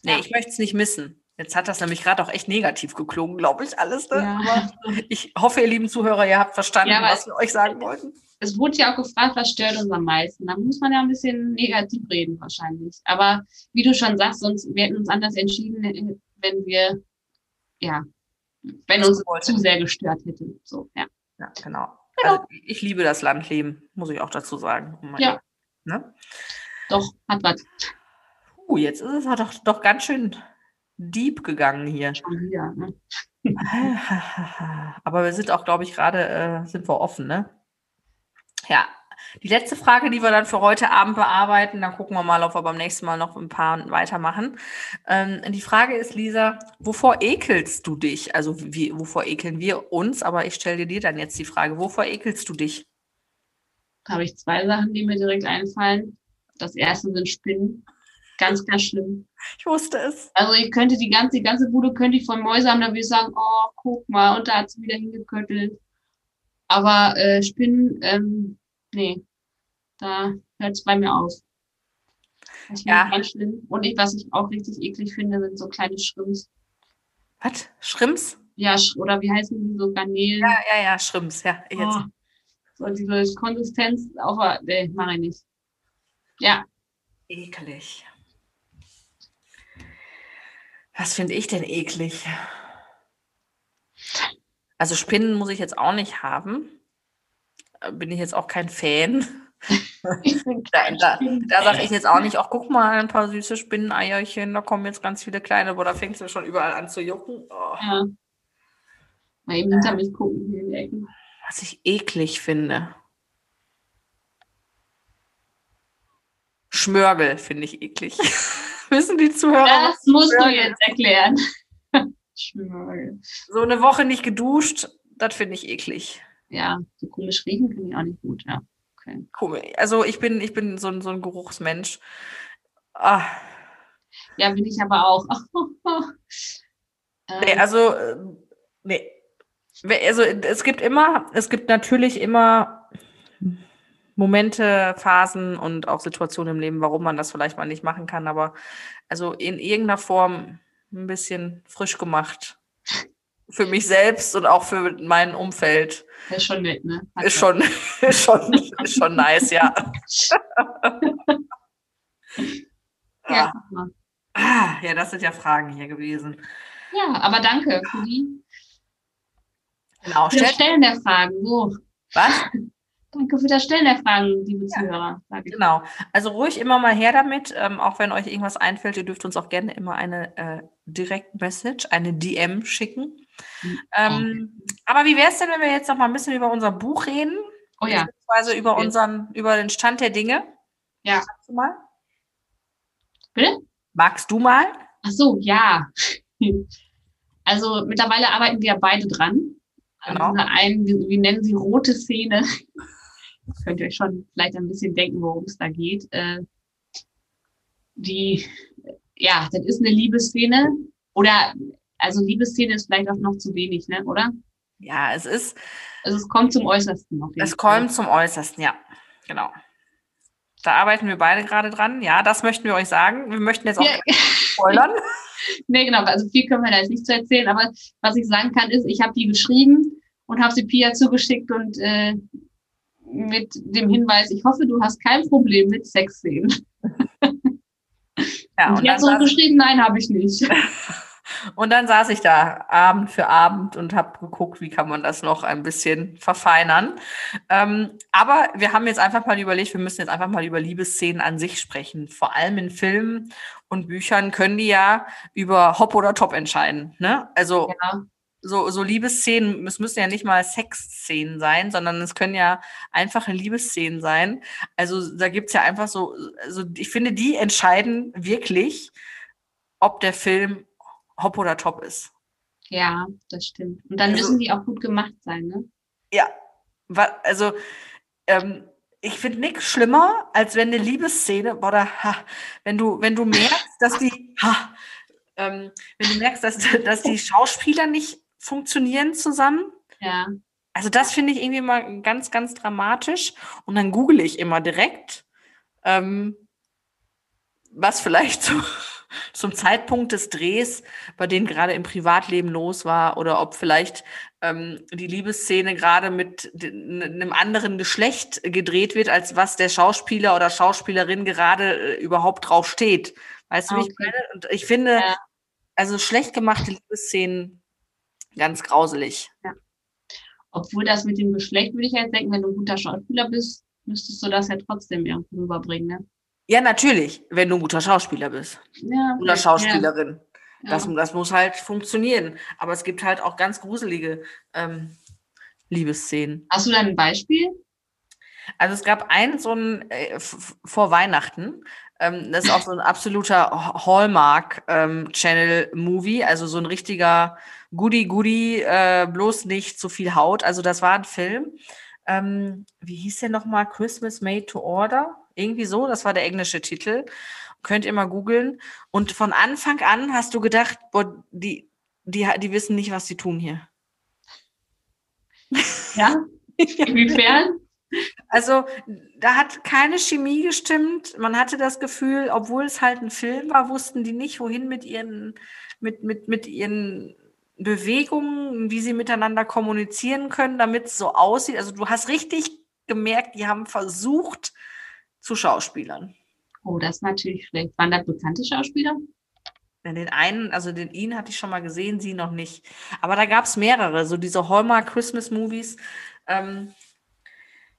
nee, Ja. ich möchte es nicht missen. Jetzt hat das nämlich gerade auch echt negativ geklungen, glaube ich, alles. Ne? Ja. Aber ich hoffe, ihr lieben Zuhörer, ihr habt verstanden, Ja, was wir euch sagen wollten. Es wurde ja auch gefragt, was stört uns am meisten. Da muss man ja ein bisschen negativ reden wahrscheinlich. Aber wie du schon sagst, sonst wir hätten uns anders entschieden, äh, wenn wir, ja, wenn uns zu sehr gestört hätte. So, ja. Ja, genau. Genau. Also, ich liebe das Landleben, muss ich auch dazu sagen. Um Ja. Ne? Doch, hat was. Uh, jetzt ist es doch, doch ganz schön deep gegangen hier. Schon wieder. Ne? Aber wir sind auch, glaube ich, gerade äh, sind wir offen, ne? Ja. Die letzte Frage, die wir dann für heute Abend bearbeiten, dann gucken wir mal, ob wir beim nächsten Mal noch ein paar weitermachen. Ähm, die Frage ist, Lisa, wovor ekelst du dich? Also wie, wovor ekeln wir uns? Aber ich stelle dir dann jetzt die Frage, wovor ekelst du dich? Da habe ich zwei Sachen, die mir direkt einfallen. Das erste sind Spinnen. Ganz, ganz schlimm. Ich wusste es. Also ich könnte die ganze, die ganze Bude könnte ich von Mäuse haben, da würde ich sagen, oh, guck mal, und da hat sie wieder hingeköttelt. Aber äh, Spinnen, ähm, nee, da hört es bei mir auf. Das Ja. ganz schlimm. Und ich, was ich auch richtig eklig finde, sind so kleine Schrimps. Was? Schrimps? Ja, oder wie heißen die so Garnelen? Ja, ja, ja, Schrimps, ja. Jetzt. Oh, so diese Konsistenz, auf der- nee, mache ich nicht. Ja, Eklig. Was finde ich denn eklig? Also Spinnen muss ich jetzt auch nicht haben. Äh, Bin ich jetzt auch kein Fan. ich bin Da, da, da sage ich jetzt auch nicht, ach guck mal, ein paar süße Spinneneierchen, da kommen jetzt ganz viele kleine, aber da fängt es mir schon überall an zu jucken. Oh, Ja. Mal eben hinter mich gucken hier in die Ecken. was ich eklig finde. Schmörgel finde ich eklig. Wissen die Zuhörer? Das musst du jetzt erklären. So eine Woche nicht geduscht, das finde ich eklig. Ja, so komisch riechen finde ich auch nicht gut, ja. Okay. Also ich bin, ich bin so ein, so ein Geruchsmensch. Ah, Ja, bin ich aber auch. nee, ähm, also, äh, nee. Also es gibt immer, es gibt natürlich immer Momente, Phasen und auch Situationen im Leben, warum man das vielleicht mal nicht machen kann, aber also in irgendeiner Form ein bisschen frisch gemacht. Für mich selbst und auch für mein Umfeld. ist schon nett, ne? Hat Ist schon, ist schon, ist schon nice, ja. Ja. Ah, ja, das sind ja Fragen hier gewesen. ja, aber danke für die Genau, stellt Stellen der Fragen. So, was? Das Stellen der Fragen, liebe Zuhörer. Sag ich. Genau. Also ruhig immer mal her damit, ähm, auch wenn euch irgendwas einfällt. Ihr dürft uns auch gerne immer eine äh, Direct Message, eine DM schicken. Mhm. Ähm, aber wie wäre es denn, wenn wir jetzt noch mal ein bisschen über unser Buch reden? Oh ja, Beziehungsweise über unseren, über den Stand der Dinge? Ja. Magst du mal? Bitte? Magst du mal? ach so, ja. Also mittlerweile arbeiten wir beide dran. Genau. Dieser einen, wir, wir nennen sie rote Szene. Könnt ihr euch schon vielleicht ein bisschen denken, worum es da geht. Äh, die, ja, das ist eine Liebesszene. Oder, also Liebesszene ist vielleicht auch noch zu wenig, ne, oder? Ja, es ist, Also es kommt zum Äußersten. Auf jeden es Fall. kommt zum Äußersten, ja. Genau. Da arbeiten wir beide gerade dran. Ja, das möchten wir euch sagen. Wir möchten jetzt auch Ja, spoilern. nee, genau, also viel können wir da jetzt nicht zu erzählen, aber was ich sagen kann, ist, ich habe die geschrieben und habe sie Pia zugeschickt und äh, mit dem Hinweis, ich hoffe, du hast kein Problem mit Sexszenen. Ja, und hat dann saß- zurückgeschrieben, nein, habe ich nicht. Und dann saß ich da Abend für Abend und habe geguckt, wie kann man das noch ein bisschen verfeinern. Ähm, aber wir haben jetzt einfach mal überlegt, wir müssen jetzt einfach mal über Liebesszenen an sich sprechen. Vor allem in Filmen und Büchern können die ja über Hop oder Top entscheiden. Ne? Also Ja, so, so Liebesszenen, es müssen ja nicht mal Sexszenen sein, sondern es können ja einfache Liebesszenen sein. Also da gibt's ja einfach so, also ich finde, die entscheiden wirklich, ob der Film Hop oder Top ist. ja, das stimmt. Und dann Also- müssen die auch gut gemacht sein, ne? Ja, also ähm, ich finde nichts schlimmer, als wenn eine Liebesszene, oder ha, wenn du, wenn du merkst, dass die, ha, ähm, wenn du merkst, dass, dass die Schauspieler nicht funktionieren zusammen. Ja, Also das finde ich irgendwie mal ganz, ganz dramatisch. Und dann google ich immer direkt, ähm, was vielleicht so zum Zeitpunkt des Drehs bei denen gerade im Privatleben los war oder ob vielleicht ähm, die Liebesszene gerade mit einem anderen Geschlecht gedreht wird, als was der Schauspieler oder Schauspielerin gerade äh, überhaupt drauf steht. Weißt du, wie ich Okay. meine? Und ich finde, Ja. also schlecht gemachte Liebesszenen ganz grauselig. obwohl das mit dem Geschlecht, würde ich jetzt denken, wenn du ein guter Schauspieler bist, müsstest du das ja trotzdem irgendwie rüberbringen, ne? Ja, natürlich, wenn du ein guter Schauspieler bist Ja, oder. Schauspielerin. Ja. Das, das muss halt funktionieren. Aber es gibt halt auch ganz gruselige ähm, Liebesszenen. Hast du da ein Beispiel? Also es gab einen so ein äh, vor Weihnachten. Ähm, das ist auch so ein absoluter Hallmark-Channel-Movie, also so ein richtiger Goodie-Goodie, äh, bloß nicht zu viel Haut. Also das war ein Film. Ähm, wie hieß der nochmal? Christmas Made to Order? Irgendwie so, das war der englische Titel. Könnt ihr mal googeln. Und von Anfang an hast du gedacht, boah, die, die, die wissen nicht, was sie tun hier. Ja. Inwiefern? Also, da hat keine Chemie gestimmt. Man hatte das Gefühl, obwohl es halt ein Film war, wussten die nicht, wohin mit ihren, mit, mit, mit ihren Bewegungen, wie sie miteinander kommunizieren können, damit es so aussieht. Also, du hast richtig gemerkt, die haben versucht zu Schauspielern. Oh, das ist natürlich schlecht. Waren da bekannte Schauspieler? Ja, Den einen, also den ihn hatte ich schon mal gesehen, sie noch nicht. Aber da gab es mehrere, so diese Hallmark Christmas Movies. Ähm,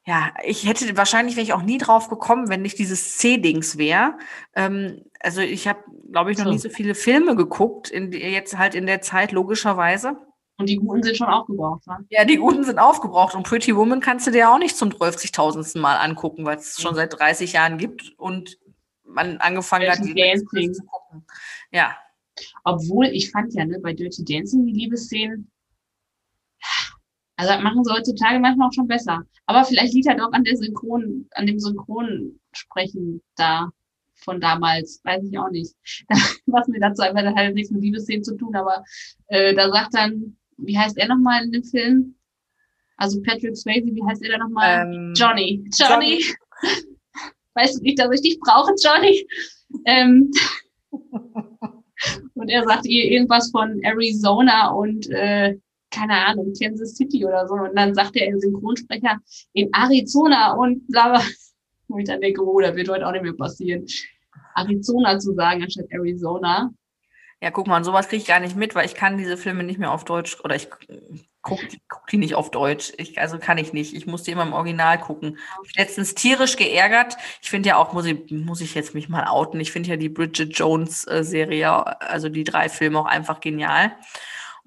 ja, ich hätte wahrscheinlich wäre ich auch nie drauf gekommen, wenn nicht dieses C-Dings wäre. Ähm, also ich habe, glaube ich, noch So. nie so viele Filme geguckt, in, die- jetzt halt in der Zeit logischerweise. Und die Guten sind schon aufgebraucht, wa? Ja, die guten sind aufgebraucht und Pretty Woman kannst du dir auch nicht zum 12.000. Mal angucken, weil es schon seit 30 Jahren gibt und man angefangen hat, Dirty die letzte Dancing. zu gucken. Ja, Obwohl, ich fand ja, ne, bei Dirty Dancing die Liebesszenen, also das machen sie heutzutage manchmal auch schon besser. Aber vielleicht liegt halt auch an der Synchron, an dem Synchronsprechen da von damals, weiß ich auch nicht. Was mir dazu einfach das hat halt nichts mit Liebesszenen zu tun, aber äh, da sagt dann, wie heißt er nochmal in dem Film? Also Patrick Swayze, wie heißt er da nochmal? ähm, Johnny. Johnny. Weißt du nicht, dass ich dich brauche, Johnny? Ähm, und er sagt ihr irgendwas von Arizona und äh, keine Ahnung, Kansas City oder so. Und dann sagt der Synchronsprecher in Arizona und bla. Wo ich dann denke, oh, das wird heute auch nicht mehr passieren. Arizona zu sagen anstatt Arizona. Ja, guck mal, sowas kriege ich gar nicht mit, weil ich kann diese Filme nicht mehr auf Deutsch oder ich gucke guck die nicht auf Deutsch. Ich, also kann ich nicht. Ich muss die immer im Original gucken. Ich letztens tierisch geärgert. Ich finde ja auch, muss ich, muss ich jetzt mich mal outen, ich finde ja die Bridget Jones äh, also die drei Filme auch einfach genial.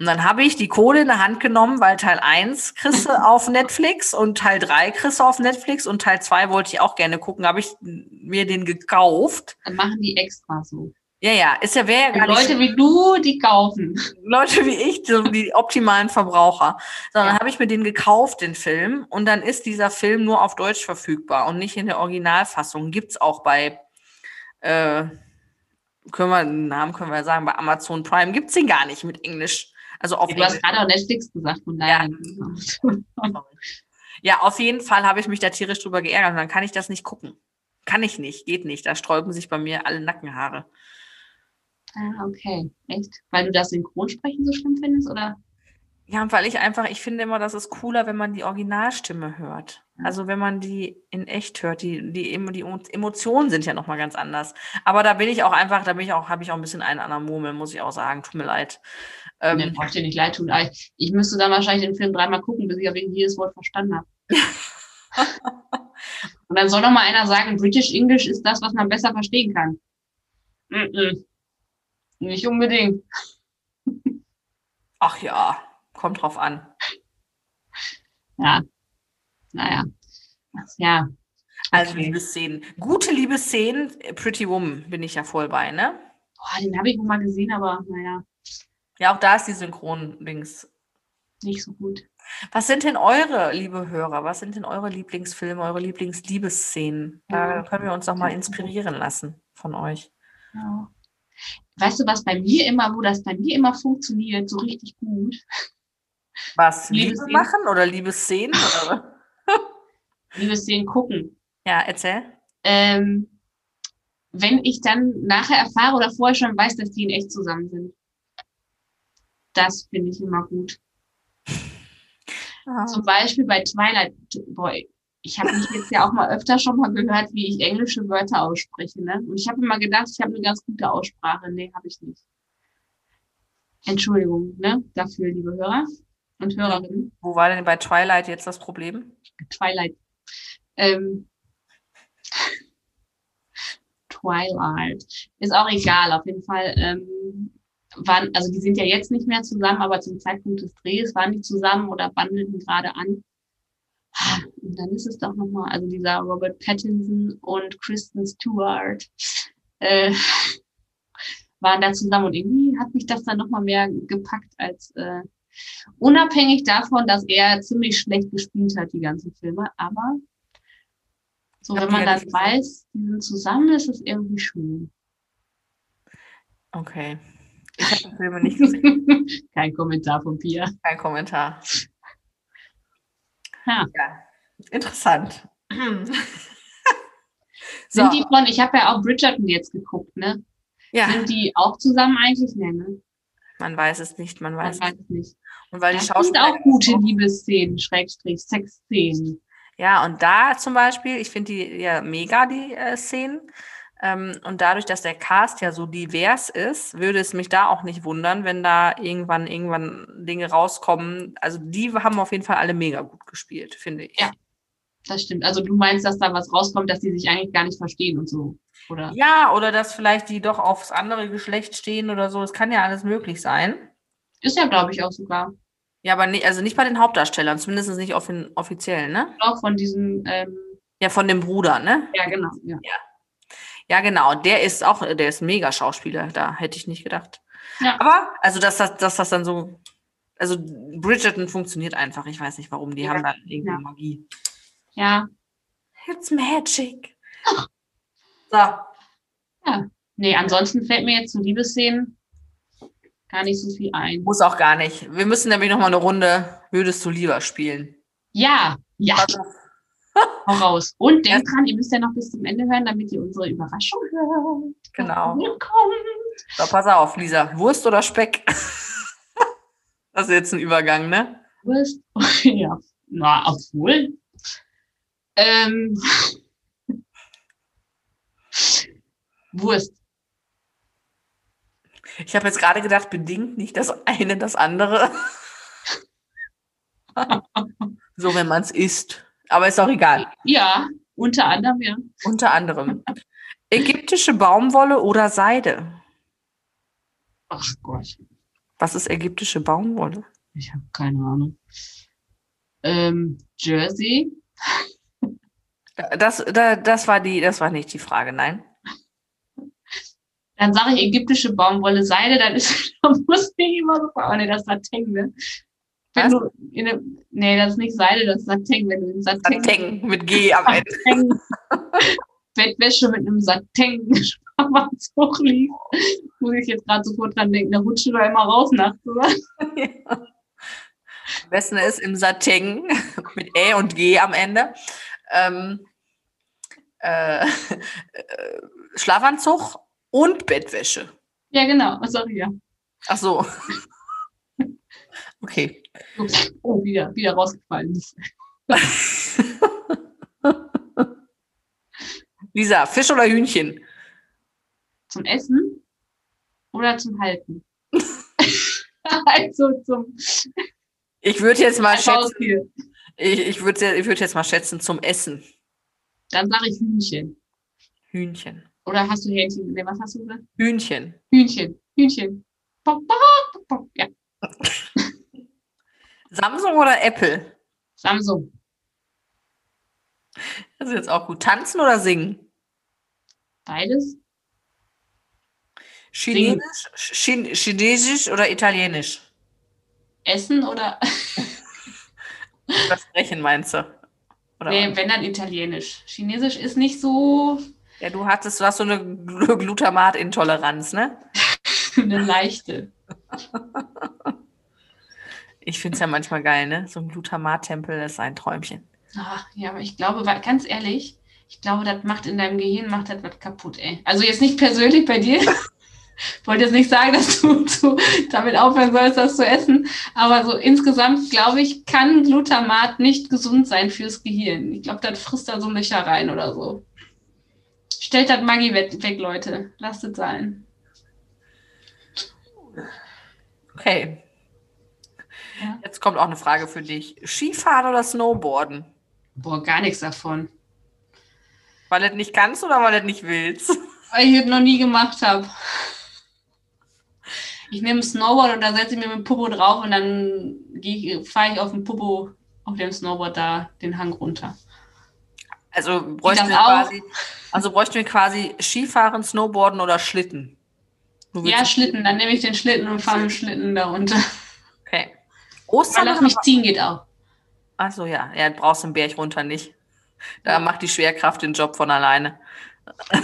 Und dann habe ich die Kohle in der Hand genommen, weil Teil 1 kriegst du auf Netflix und Teil 3 kriegst du auf Netflix und Teil 2 wollte ich auch gerne gucken, habe ich mir den gekauft. Dann machen die extra so. Ja, ja, ist ja, wäre ja gar nicht Leute wie du, die kaufen. Leute wie ich, so die optimalen Verbraucher. Sondern Ja. habe ich mir den gekauft, den Film, und dann ist dieser Film nur auf Deutsch verfügbar und nicht in der Originalfassung. Gibt's auch bei, äh, können wir, den Namen können wir ja sagen, bei Amazon Prime gibt's den gar nicht mit Englisch. Also auf Du hast gerade auch Netflix gesagt, von daher. Ja, auf jeden Fall habe ich mich da tierisch drüber geärgert und dann kann ich das nicht gucken. Kann ich nicht, geht nicht. Da sträuben sich bei mir alle Nackenhaare. Ah, okay. Echt? Weil du das Synchronsprechen so schlimm findest, oder? Ja, weil ich einfach, ich finde immer, das ist cooler, wenn man die Originalstimme hört. Also wenn man die in echt hört, die, die, die Emotionen sind ja nochmal ganz anders. Aber da bin ich auch einfach, da bin ich auch, habe ich auch ein bisschen einen an der Murmel, muss ich auch sagen. Tut mir leid. Ähm, Nee, braucht dir nicht leid tun. Ich, ich müsste dann wahrscheinlich den Film dreimal gucken, bis ich auf jedes Wort verstanden habe. Und dann soll doch mal einer sagen, British English ist das, was man besser verstehen kann. Mm -mm. Nicht unbedingt. ach ja, kommt drauf an. Ja. Naja. Ja. Also Okay. Liebesszenen. Gute Liebesszenen, Pretty Woman bin ich ja voll bei, ne? Boah, den habe ich wohl mal gesehen, aber naja, Ja, auch da ist die Synchron-Dings. nicht so gut. Was sind denn eure, liebe Hörer, was sind denn eure Lieblingsfilme, eure Lieblingsliebeszenen? Da können wir uns doch mal inspirieren lassen von euch. Ja. Weißt du, was bei mir immer, wo das bei mir immer funktioniert, so richtig gut? Was? Liebe Liebesszenen? machen oder Liebesszenen? Oder? Liebe Szenen gucken. ja, erzähl. Ähm, wenn ich dann nachher erfahre oder vorher schon weiß, dass die in echt zusammen sind. Das finde ich immer gut. Zum Beispiel bei Twilight, boy, ich habe mich jetzt ja auch mal öfter schon mal gehört, wie ich englische Wörter ausspreche. Ne? Und ich habe immer gedacht, ich habe eine ganz gute Aussprache. Nee, habe ich nicht. Entschuldigung ne? dafür, liebe Hörer und Hörerinnen. Wo war denn bei Twilight jetzt das Problem? Twilight. Ähm, Twilight. Ist auch egal, auf jeden Fall. Ähm, waren, also die sind ja jetzt nicht mehr zusammen, aber zum Zeitpunkt des Drehs waren die zusammen oder bandelten gerade an. Ah, Und dann ist es doch nochmal, also dieser Robert Pattinson und Kristen Stewart äh, waren da zusammen und irgendwie hat mich das dann nochmal mehr gepackt als äh, unabhängig davon, dass er ziemlich schlecht gespielt hat, die ganzen Filme, aber so, wenn man dann weiß, die sind zusammen, ist es irgendwie schön. Okay. Ich habe die Filme nicht gesehen. Kein Kommentar von Pia. Kein Kommentar. Ja. Ja, interessant. Sind die von, ich habe ja auch Bridgerton jetzt geguckt, ne? ja, Sind die auch zusammen eigentlich? Nee, ne? man weiß es nicht, man Man weiß weiß es. nicht. Und weil die Das sind Schauspieler auch gute Liebesszenen, Schrägstrich, Sexszenen. Ja, und da zum Beispiel, ich finde die ja mega, die äh, Szenen. Ähm, und dadurch, dass der Cast ja so divers ist, würde es mich da auch nicht wundern, wenn da irgendwann, irgendwann Dinge rauskommen. Also die haben auf jeden Fall alle mega gut gespielt, finde ich. Ja. Das stimmt. Also du meinst, dass da was rauskommt, dass die sich eigentlich gar nicht verstehen und so, oder? Ja, oder dass vielleicht die doch aufs andere Geschlecht stehen oder so. Das kann ja alles möglich sein. Ist ja, glaube ich, auch sogar. Ja, aber nicht, also nicht bei den Hauptdarstellern, zumindest nicht auf den offiziellen, ne? Auch von diesen, ähm, Ja, von dem Bruder, ne? ja, genau. Ja. Ja, genau. Der ist auch, der ist ein mega Schauspieler, da hätte ich nicht gedacht. Ja. Aber, also, dass das, dass das dann so, also Bridgerton funktioniert einfach. Ich weiß nicht warum. Die Ja. haben da irgendwie Ja. Magie. ja. It's magic. So, Nee, ansonsten fällt mir jetzt zu Liebesszenen gar nicht so viel ein. muss auch gar nicht. Wir müssen nämlich noch mal eine Runde Würdest du lieber spielen. Ja, ja, Also, hau raus. Und denkt dran, ihr müsst ja noch bis zum Ende hören, damit ihr unsere Überraschung hört. Genau. So, pass auf, Lisa. Wurst oder Speck? Das ist jetzt ein Übergang, ne? Wurst. ja, na, obwohl. Ähm. Wurst. Ich habe jetzt gerade gedacht, bedingt nicht das eine, das andere. so, wenn man es isst. Aber ist auch egal. Ja, unter anderem, ja. Unter anderem. Ägyptische Baumwolle oder Seide? Ach Gott, Was ist ägyptische Baumwolle? ich habe keine Ahnung. Ähm, Jersey. Das, da, das, war die, das war nicht die Frage, nein. Dann sage ich ägyptische Baumwolle Seide, dann ist, muss ich immer so, oh nee, das ist Satin, ne? Wenn Was? du in eine, nee, das ist nicht Seide, das ist Satin, wenn du in Satin, Sateng mit G am Ende. Bettwäsche mit einem Satin Schlafanzug liegt, muss ich jetzt gerade sofort dran denken, da rutscht du da immer raus nachts, oder? Am besten ist im Sateng mit Ä und G am Ende. Ähm, äh, äh, Schlafanzug und Bettwäsche. Ja, genau, ich ja. Ach so. Okay. Ups. Oh, wieder, wieder rausgefallen. Lisa, Fisch oder Hühnchen? Zum Essen oder zum Halten? also zum Ich würde jetzt mal schätzen, ich, ich würde ich würd jetzt mal schätzen zum Essen. Dann sage ich Hühnchen. Hühnchen. Oder hast du Hähnchen? Nee, was hast du gesagt? Hühnchen. Hühnchen. Hühnchen. Ja, Samsung oder Apple? Samsung. Das ist jetzt auch gut. Tanzen oder singen? Beides. Chinesisch, Chin Chinesisch oder Italienisch? Essen oder. Oder sprechen meinst du? Oder Nee, wenn dann Italienisch. Chinesisch ist nicht so Ja, du hattest, du hast so eine Gl- Glutamatintoleranz, ne? eine leichte. Ich finde es ja manchmal geil, ne? So ein Glutamattempel ist ein Träumchen. Ah, ja, aber ich glaube, ganz ehrlich, ich glaube, das macht in deinem Gehirn macht das was kaputt, ey. Also jetzt nicht persönlich bei dir. Ich wollte jetzt nicht sagen, dass du, du damit aufhören sollst, das zu essen. Aber so insgesamt, glaube ich, kann Glutamat nicht gesund sein fürs Gehirn. Ich glaube, das frisst da so Löcher rein oder so. Stellt das Maggi weg, weg, Leute. Lasst es sein. Okay. Ja. Jetzt kommt auch eine Frage für dich. Skifahren oder Snowboarden? Boah, gar nichts davon. Weil du das nicht kannst oder weil du das nicht willst? Weil ich das noch nie gemacht habe. Ich nehme ein Snowboard und da setze ich mir mit dem Popo drauf und dann fahre ich auf dem Popo, auf dem Snowboard da den Hang runter. Also bräuchten wir quasi, also bräuchten wir quasi Skifahren, Snowboarden oder Schlitten? Ja, Schlitten. Dann nehme ich den Schlitten und fahre mit dem Schlitten da runter. Weil Ostern oder mich ziehen geht auch. Achso, ja. Ja, du brauchst den Berg runter nicht. Da macht die Schwerkraft den Job von alleine.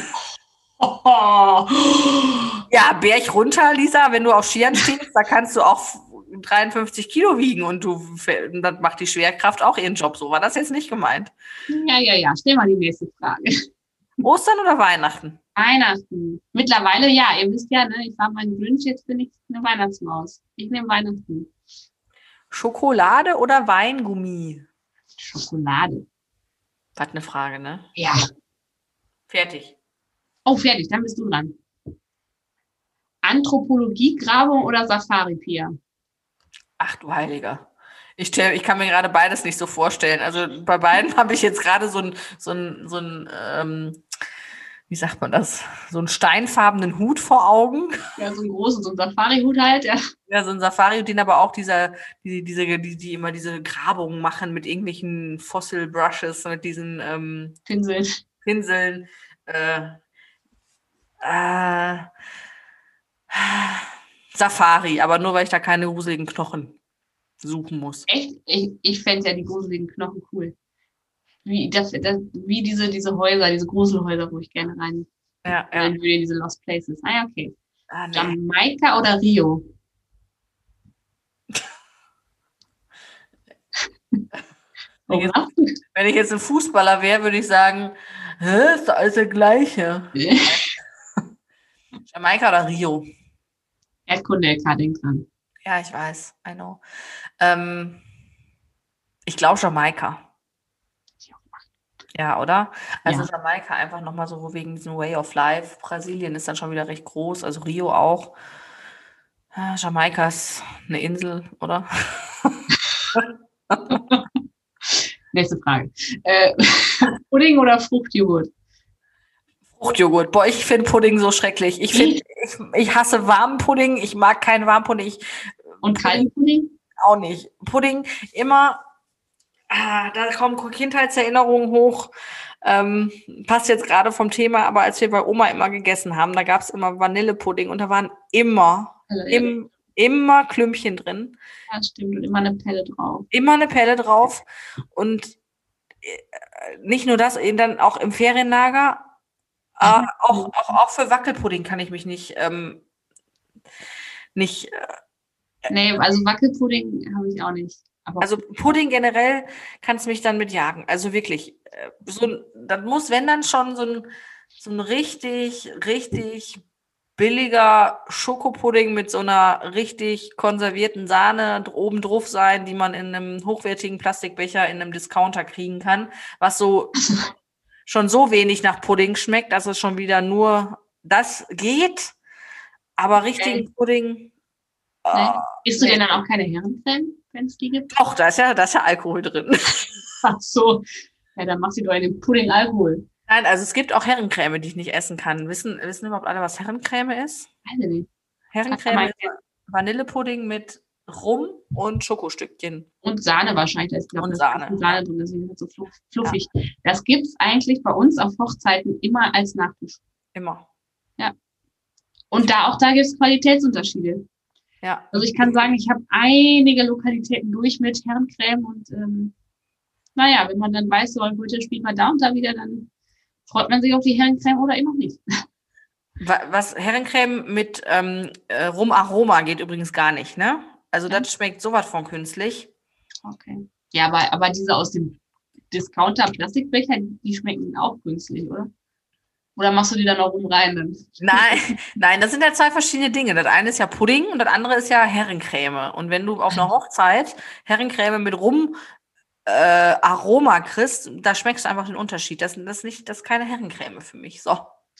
Ja, Berg runter, Lisa, wenn du auf Skiern stehst, da kannst du auch f- 53 Kilo wiegen und du, dann macht die Schwerkraft auch ihren Job. So war das jetzt nicht gemeint. Ja, ja, ja. Stell mal die nächste Frage. Ostern oder Weihnachten? Weihnachten. Mittlerweile ja. Ihr wisst ja, ne, ich war mein Wunsch, jetzt bin ich eine Weihnachtsmaus. Ich nehme Weihnachten. Schokolade oder Weingummi? Schokolade. Was eine Frage, ne? Ja. Fertig. Oh, fertig, dann bist du dran. Anthropologie-Grabung oder Safari-Pier? Ach du Heiliger. Ich, ich kann mir gerade beides nicht so vorstellen. Also bei beiden habe ich jetzt gerade so ein, so ein, so ein ähm, wie sagt man das, so einen steinfarbenen Hut vor Augen. Ja, so einen großen, so einen Safari-Hut halt, ja. Ja, so ein Safari-Hut, den aber auch dieser, die, diese, die, die immer diese Grabungen machen mit irgendwelchen Fossil Brushes, mit diesen ähm, Pinseln. Pinseln. Äh, äh, Safari, aber nur weil ich da keine gruseligen Knochen suchen muss. Echt? Ich, ich fände ja die gruseligen Knochen cool. Wie, das, das, wie diese, diese Häuser, diese Gruselhäuser, wo ich gerne rein Ja, ja. rein würde, diese Lost Places. Ah ja, okay. Ah, nee. Jamaika oder Rio? Wenn ich jetzt- Wenn ich jetzt ein Fußballer wäre, würde ich sagen, Hä, ist doch alles der gleiche. Jamaika oder Rio? Erdkunde-LK, denk dran. Ja, ich weiß, I know. Ähm, ich glaube Jamaika. Ja, oder? Also Ja. Jamaika einfach nochmal so wegen diesem Way of Life. Brasilien ist dann schon wieder recht groß, also Rio auch. Ah, Jamaika ist eine Insel, oder? Nächste Frage. Äh, Pudding oder Fruchtjoghurt? Fruchtjoghurt. Boah, ich finde Pudding so schrecklich. Ich, find, ich, ich hasse warmen Pudding. Ich mag keinen warmen Pudding. Ich Und kalten Pudding? auch nicht. Pudding immer, ah, da kommen Kindheitserinnerungen hoch. Ähm, passt jetzt gerade vom Thema, aber als wir bei Oma immer gegessen haben, da gab es immer Vanillepudding und da waren immer, im, immer Klümpchen drin, Ja, stimmt. Und immer eine Pelle drauf. immer eine Pelle drauf und äh, nicht nur das, eben dann auch im Ferienlager, äh, auch, auch, auch für Wackelpudding kann ich mich nicht, ähm, nicht äh, Nee, also Wackelpudding habe ich auch nicht. Aber Also Pudding generell kannst mich dann mitjagen. Also wirklich, äh, so das muss, wenn dann schon so ein, so ein richtig, richtig billiger Schokopudding mit so einer richtig konservierten Sahne oben drauf sein, die man in einem hochwertigen Plastikbecher in einem Discounter kriegen kann, was so schon so wenig nach Pudding schmeckt, dass es schon wieder nur das geht, aber richtigen Pudding. Nee. ah, isst du denn dann auch keine Herrencreme, wenn es die gibt? Doch, da ist ja, da ist ja Alkohol drin. Ach so. Ja, dann machst du doch in den Pudding Alkohol. Nein, also es gibt auch Herrencreme, die ich nicht essen kann. Wissen, wissen überhaupt alle, was Herrencreme ist? Weiß ich nicht. Herrencreme ist Vanillepudding mit Rum und Schokostückchen. Und Sahne wahrscheinlich. Da ist, glaub, Und das Sahne, ist Sahne drin, deswegen es so fluff- fluffig. Das gibt's eigentlich bei uns auf Hochzeiten immer als Nachtisch. Immer. Und da auch da gibt's Qualitätsunterschiede. Ja. Also ich kann sagen, ich habe einige Lokalitäten durch mit Herrencreme und ähm, naja, wenn man dann weiß, so heute spielt man da und da wieder, dann freut man sich auf die Herrencreme oder eben auch nicht. Wa- Was Herrencreme mit ähm, äh, Rumaroma geht übrigens gar nicht, ne? Also das schmeckt sowas von künstlich. Okay. Ja, aber, aber diese aus dem Discounter-Plastikbecher, die schmecken auch künstlich, oder? Oder machst du die dann auch rum rein? Nein, nein, das sind ja zwei verschiedene Dinge. Das eine ist ja Pudding und das andere ist ja Herrencreme. Und wenn du auf einer Hochzeit Herrencreme mit Rum äh, Aroma kriegst, da schmeckst du einfach den Unterschied. Das, das, ist nicht, das ist keine Herrencreme für mich. So.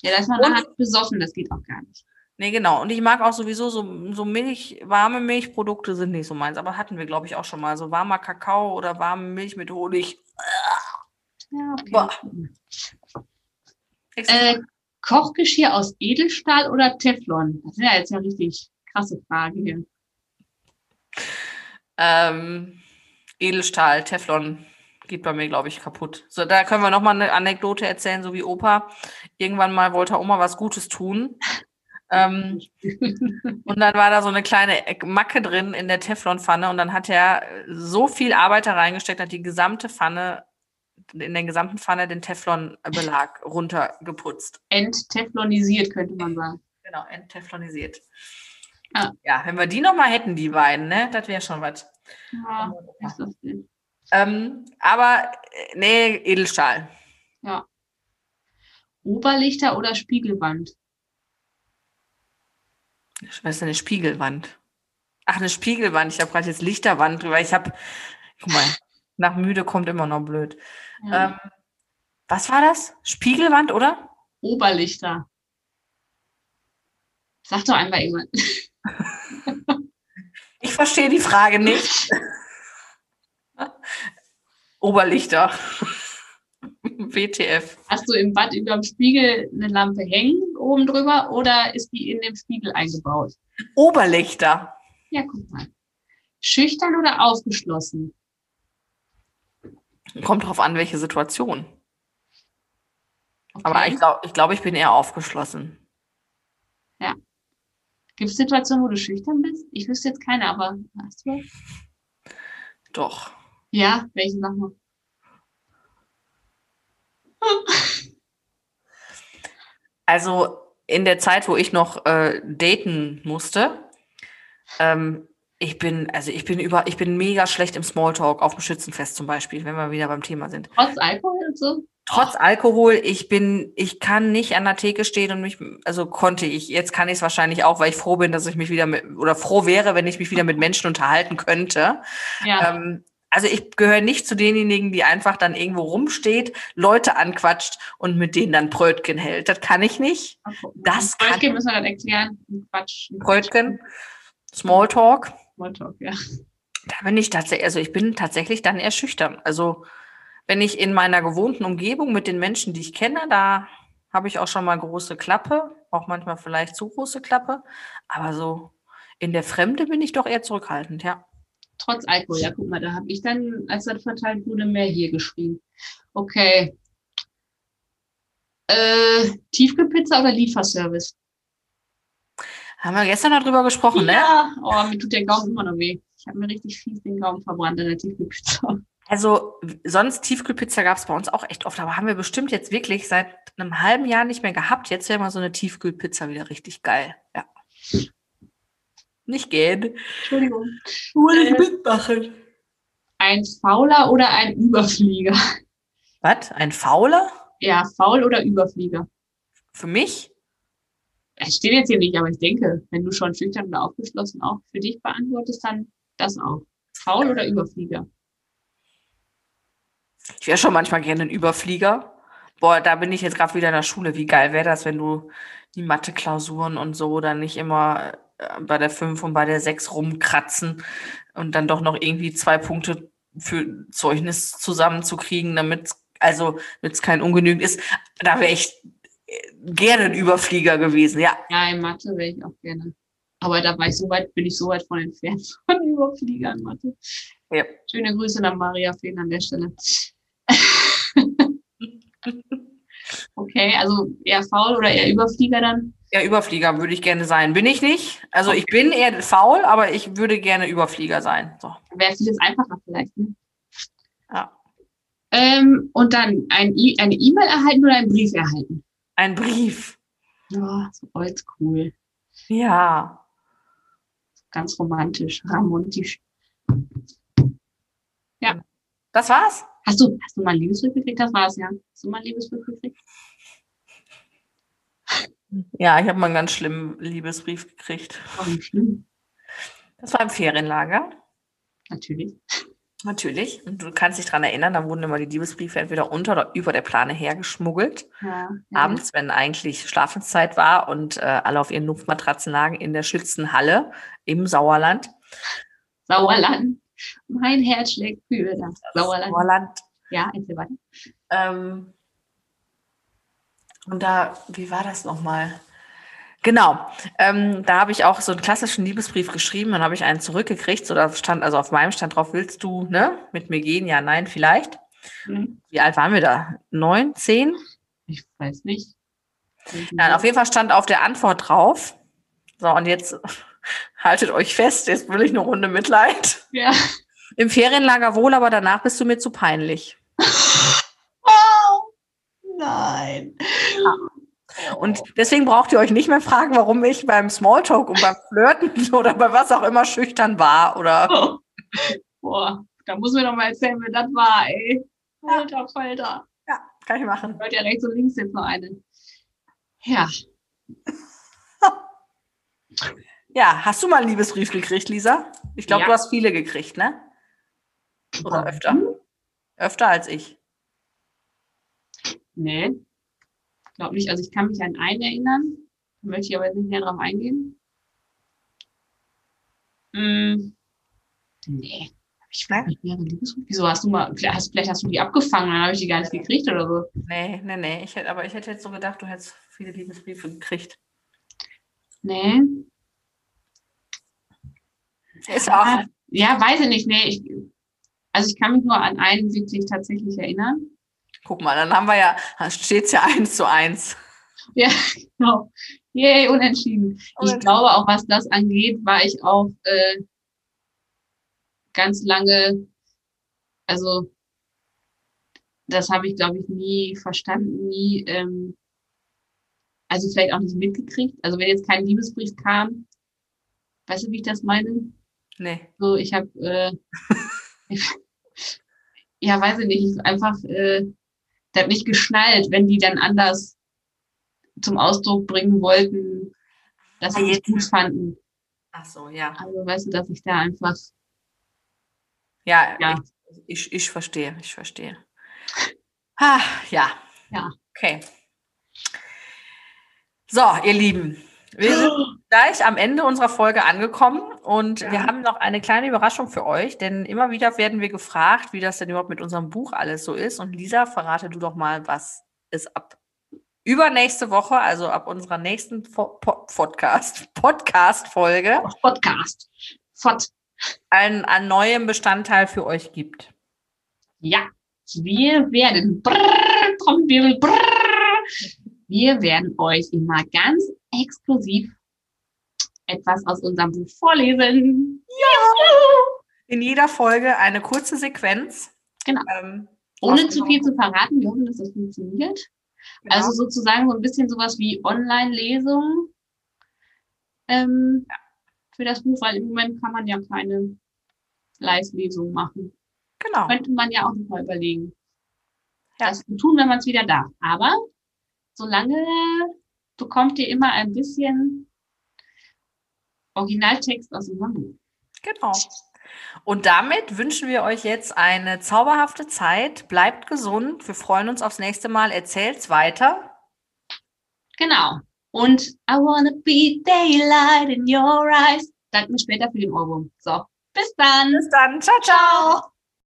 Ja, da ist man nachher besoffen, das geht auch gar nicht. Nee, genau. Und ich mag auch sowieso so, so Milch, warme Milchprodukte sind nicht so meins. Aber hatten wir, glaube ich, auch schon mal. So warmer Kakao oder warme Milch mit Honig. Ja, okay. Boah. Äh, Kochgeschirr aus Edelstahl oder Teflon? Das sind ja jetzt ja richtig krasse Fragen hier. Ähm, Edelstahl, Teflon geht bei mir, glaube ich, kaputt. So, da können wir noch mal eine Anekdote erzählen, so wie Opa. Irgendwann mal wollte Oma was Gutes tun. Ähm, und dann war da so eine kleine Macke drin in der Teflonpfanne und dann hat er so viel Arbeit da reingesteckt, hat die gesamte Pfanne, in der gesamten Pfanne den Teflonbelag runtergeputzt. Entteflonisiert, könnte man sagen. Genau, entteflonisiert. Ja. Ja, wenn wir die noch mal hätten, die beiden, ne, das wäre schon was. Ja, ist das denn? Ähm, aber äh, nee, Edelstahl. Oberlichter oder Spiegelwand? Ist denn eine Spiegelwand? Ach, eine Spiegelwand. Ich habe gerade jetzt Lichterwand drüber. Ich habe, guck mal, nach müde kommt immer noch blöd. Ja. Ähm, was war das? Spiegelwand, oder? Oberlichter. Sag doch einfach irgendwann. Ich verstehe die Frage nicht. Oberlichter. WTF. Hast du im Bad über dem Spiegel eine Lampe hängen oben drüber oder ist die in dem Spiegel eingebaut? Oberlichter. Ja, guck mal. Schüchtern oder aufgeschlossen? Kommt drauf an, welche Situation. Okay. Aber ich glaube, ich, glaub, ich bin eher aufgeschlossen. Gibt es Situationen, wo du schüchtern bist? Ich wüsste jetzt keine, aber hast du? was? Doch. Ja, welche sag mal? Also in der Zeit, wo ich noch äh, daten musste, ähm, ich bin, also ich bin über, ich bin mega schlecht im Smalltalk auf dem Schützenfest zum Beispiel, wenn wir wieder beim Thema sind. Trotz Alkohol und so? Trotz Alkohol, ich bin, ich kann nicht an der Theke stehen und mich, also konnte ich, jetzt kann ich es wahrscheinlich auch, weil ich froh bin, dass ich mich wieder mit, oder froh wäre, wenn ich mich wieder mit Menschen unterhalten könnte. Ja. Ähm, also ich gehöre nicht zu denjenigen, die einfach dann irgendwo rumsteht, Leute anquatscht und mit denen dann Brötchen hält. Das kann ich nicht. das kann- Brötchen müssen wir dann erklären. Quatsch. Brötchen, Smalltalk. Smalltalk, ja. Da bin ich tatsächlich, also ich bin tatsächlich dann eher schüchtern. Also wenn ich in meiner gewohnten Umgebung mit den Menschen, die ich kenne, da habe ich auch schon mal große Klappe, auch manchmal vielleicht zu große Klappe. Aber so in der Fremde bin ich doch eher zurückhaltend, ja. Trotz Alkohol, ja, guck mal, da habe ich dann, als das verteilt wurde, mehr hier geschrieben. Okay. Äh, Tiefkühlpizza oder Lieferservice? Haben wir gestern darüber gesprochen, ne? Ja, oh, mir tut der Gaumen immer noch weh. Ich habe mir richtig fies den Gaumen verbrannt an der Tiefkühlpizza. Also sonst Tiefkühlpizza gab es bei uns auch echt oft, aber haben wir bestimmt jetzt wirklich seit einem halben Jahr nicht mehr gehabt. Jetzt wäre mal so eine Tiefkühlpizza wieder richtig geil. Ja. Nicht gehen. Entschuldigung. Wollte ich mitmachen. Ein Fauler oder ein Überflieger? Was? Ein Fauler? Ja, faul oder Überflieger? Für mich? Es steht jetzt hier nicht, aber ich denke, wenn du schon schüchtern oder aufgeschlossen auch für dich beantwortest, dann das auch. Faul oder Überflieger? Ich wäre schon manchmal gerne ein Überflieger. Boah, da bin ich jetzt gerade wieder in der Schule. Wie geil wäre das, wenn du die Mathe-Klausuren und so dann nicht immer äh, bei der 5 und bei der 6 rumkratzen und dann doch noch irgendwie zwei Punkte für Zeugnis zusammenzukriegen, damit also es kein Ungenügend ist. Da wäre ich gerne ein Überflieger gewesen, ja. Ja, in Mathe wäre ich auch gerne. Aber da war ich so weit, bin ich so weit von entfernt von Überfliegern Mathe. Ja. Schöne Grüße nach Maria Fehn an der Stelle. okay, also eher faul oder eher Überflieger dann? Ja, Überflieger würde ich gerne sein. Bin ich nicht. Also ich bin eher faul, aber ich würde gerne Überflieger sein. So. Wäre vieles einfacher vielleicht. Ne? Ja. Ähm, und dann ein e eine E-Mail erhalten oder einen Brief erhalten? Ein Brief. Ja, so oldschool. Ja. Ganz romantisch, ramontisch. Das war's? Hast du, hast du mal einen Liebesbrief gekriegt? Das war's, ja. Hast du mal einen Liebesbrief gekriegt? Ja, ich habe mal einen ganz schlimmen Liebesbrief gekriegt. Warum schlimm? Das war im Ferienlager. Natürlich. Natürlich. Und du kannst dich dran erinnern, da wurden immer die Liebesbriefe entweder unter oder über der Plane hergeschmuggelt. Ja, ja. Abends, wenn eigentlich Schlafenszeit war und äh, alle auf ihren Luftmatratzen lagen in der Schützenhalle im Sauerland. Sauerland. Mein Herz schlägt für das Sauerland. Sauerland. Ja, erzähl weiter. Ähm, und da, wie war das nochmal? Genau, ähm, da habe ich auch so einen klassischen Liebesbrief geschrieben, dann habe ich einen zurückgekriegt, so da stand, also auf meinem stand drauf, willst du ne, mit mir gehen? Ja, nein, vielleicht. Hm, Wie alt waren wir da? Neun, zehn? Ich weiß nicht. Nein, auf jeden Fall stand auf der Antwort drauf. So, und jetzt haltet euch fest, jetzt will ich eine Runde Mitleid. Ja. Im Ferienlager wohl, aber danach bist du mir zu peinlich. Oh, nein. Und deswegen braucht ihr euch nicht mehr fragen, warum ich beim Smalltalk und beim Flirten oder bei was auch immer schüchtern war oder. Boah, da muss mir doch mal erzählen, wer das war, ey. Alter Falter. Ja, kann ich machen. Hört ja rechts und links jetzt noch eine. Ja. Ja, hast du mal einen Liebesbrief gekriegt, Lisa? Ich glaube, Ja. du hast viele gekriegt, ne? Oder öfter? Öfter als ich. Nee. Glaub nicht. Also ich kann mich an einen erinnern. Möchte ich aber jetzt nicht näher drauf eingehen. Mm. Nee. Ich Nee? nicht mehrere Liebesbriefe. Wieso hast du mal, vielleicht hast, vielleicht hast du die abgefangen, dann habe ich die gar nicht gekriegt oder so. Nee, nee, nee. Ich hätte, aber ich hätte jetzt so gedacht, du hättest viele Liebesbriefe gekriegt. Nee. Ist auch. Ja, weiß ich nicht. Nee, ich, also ich kann mich nur an einen wirklich tatsächlich erinnern. Guck mal, dann haben wir ja, steht es ja eins zu eins. Ja, genau. Yay, unentschieden. Ich glaube auch, was das angeht, war ich auch äh, ganz lange, also das habe ich, glaube ich, nie verstanden, nie, ähm, also vielleicht auch nicht mitgekriegt. Also wenn jetzt kein Liebesbrief kam, weißt du, wie ich das meine? Nee. So, ich habe, äh, ja, weiß ich nicht, ich einfach, äh, das nicht geschnallt, wenn die dann anders zum Ausdruck bringen wollten, dass sie Ah, mich jetzt. gut fanden. Ach so, ja. Also weißt du, dass ich da einfach, Ja, Ja. Ich, ich, ich verstehe, ich verstehe. Ah, ja. Ja. Okay. So, ihr Lieben, wir sind gleich am Ende unserer Folge angekommen und Ja. wir haben noch eine kleine Überraschung für euch, denn immer wieder werden wir gefragt, wie das denn überhaupt mit unserem Buch alles so ist. Und Lisa, verrate du doch mal, was es ab übernächste Woche, also ab unserer nächsten Po- Po- Podcast, Podcast-Folge, Podcast. Fort. ein, ein neuem Bestandteil für euch gibt. Ja, wir werden, brrr, Trommelwirbel, brrr, wir werden euch immer ganz exklusiv etwas aus unserem Buch vorlesen. In jeder Folge eine kurze Sequenz. Genau. Ähm, Ohne zu viel zu verraten, wir hoffen, dass das funktioniert. Genau. Also sozusagen so ein bisschen sowas wie Online-Lesung ähm, für das Buch, weil im Moment kann man ja keine Live-Lesung machen. genau. Könnte man ja auch noch mal überlegen. Ja. Das tun, wenn man es wieder darf. Aber solange bekommt ihr immer ein bisschen Originaltext aus unserem Buch. Genau. Und damit wünschen wir euch jetzt eine zauberhafte Zeit. Bleibt gesund. Wir freuen uns aufs nächste Mal. Erzählt's weiter. Genau. Und I wanna be daylight in your eyes. Danke mir später für den Ohrwurm. So, bis dann. Bis dann. Ciao, ciao.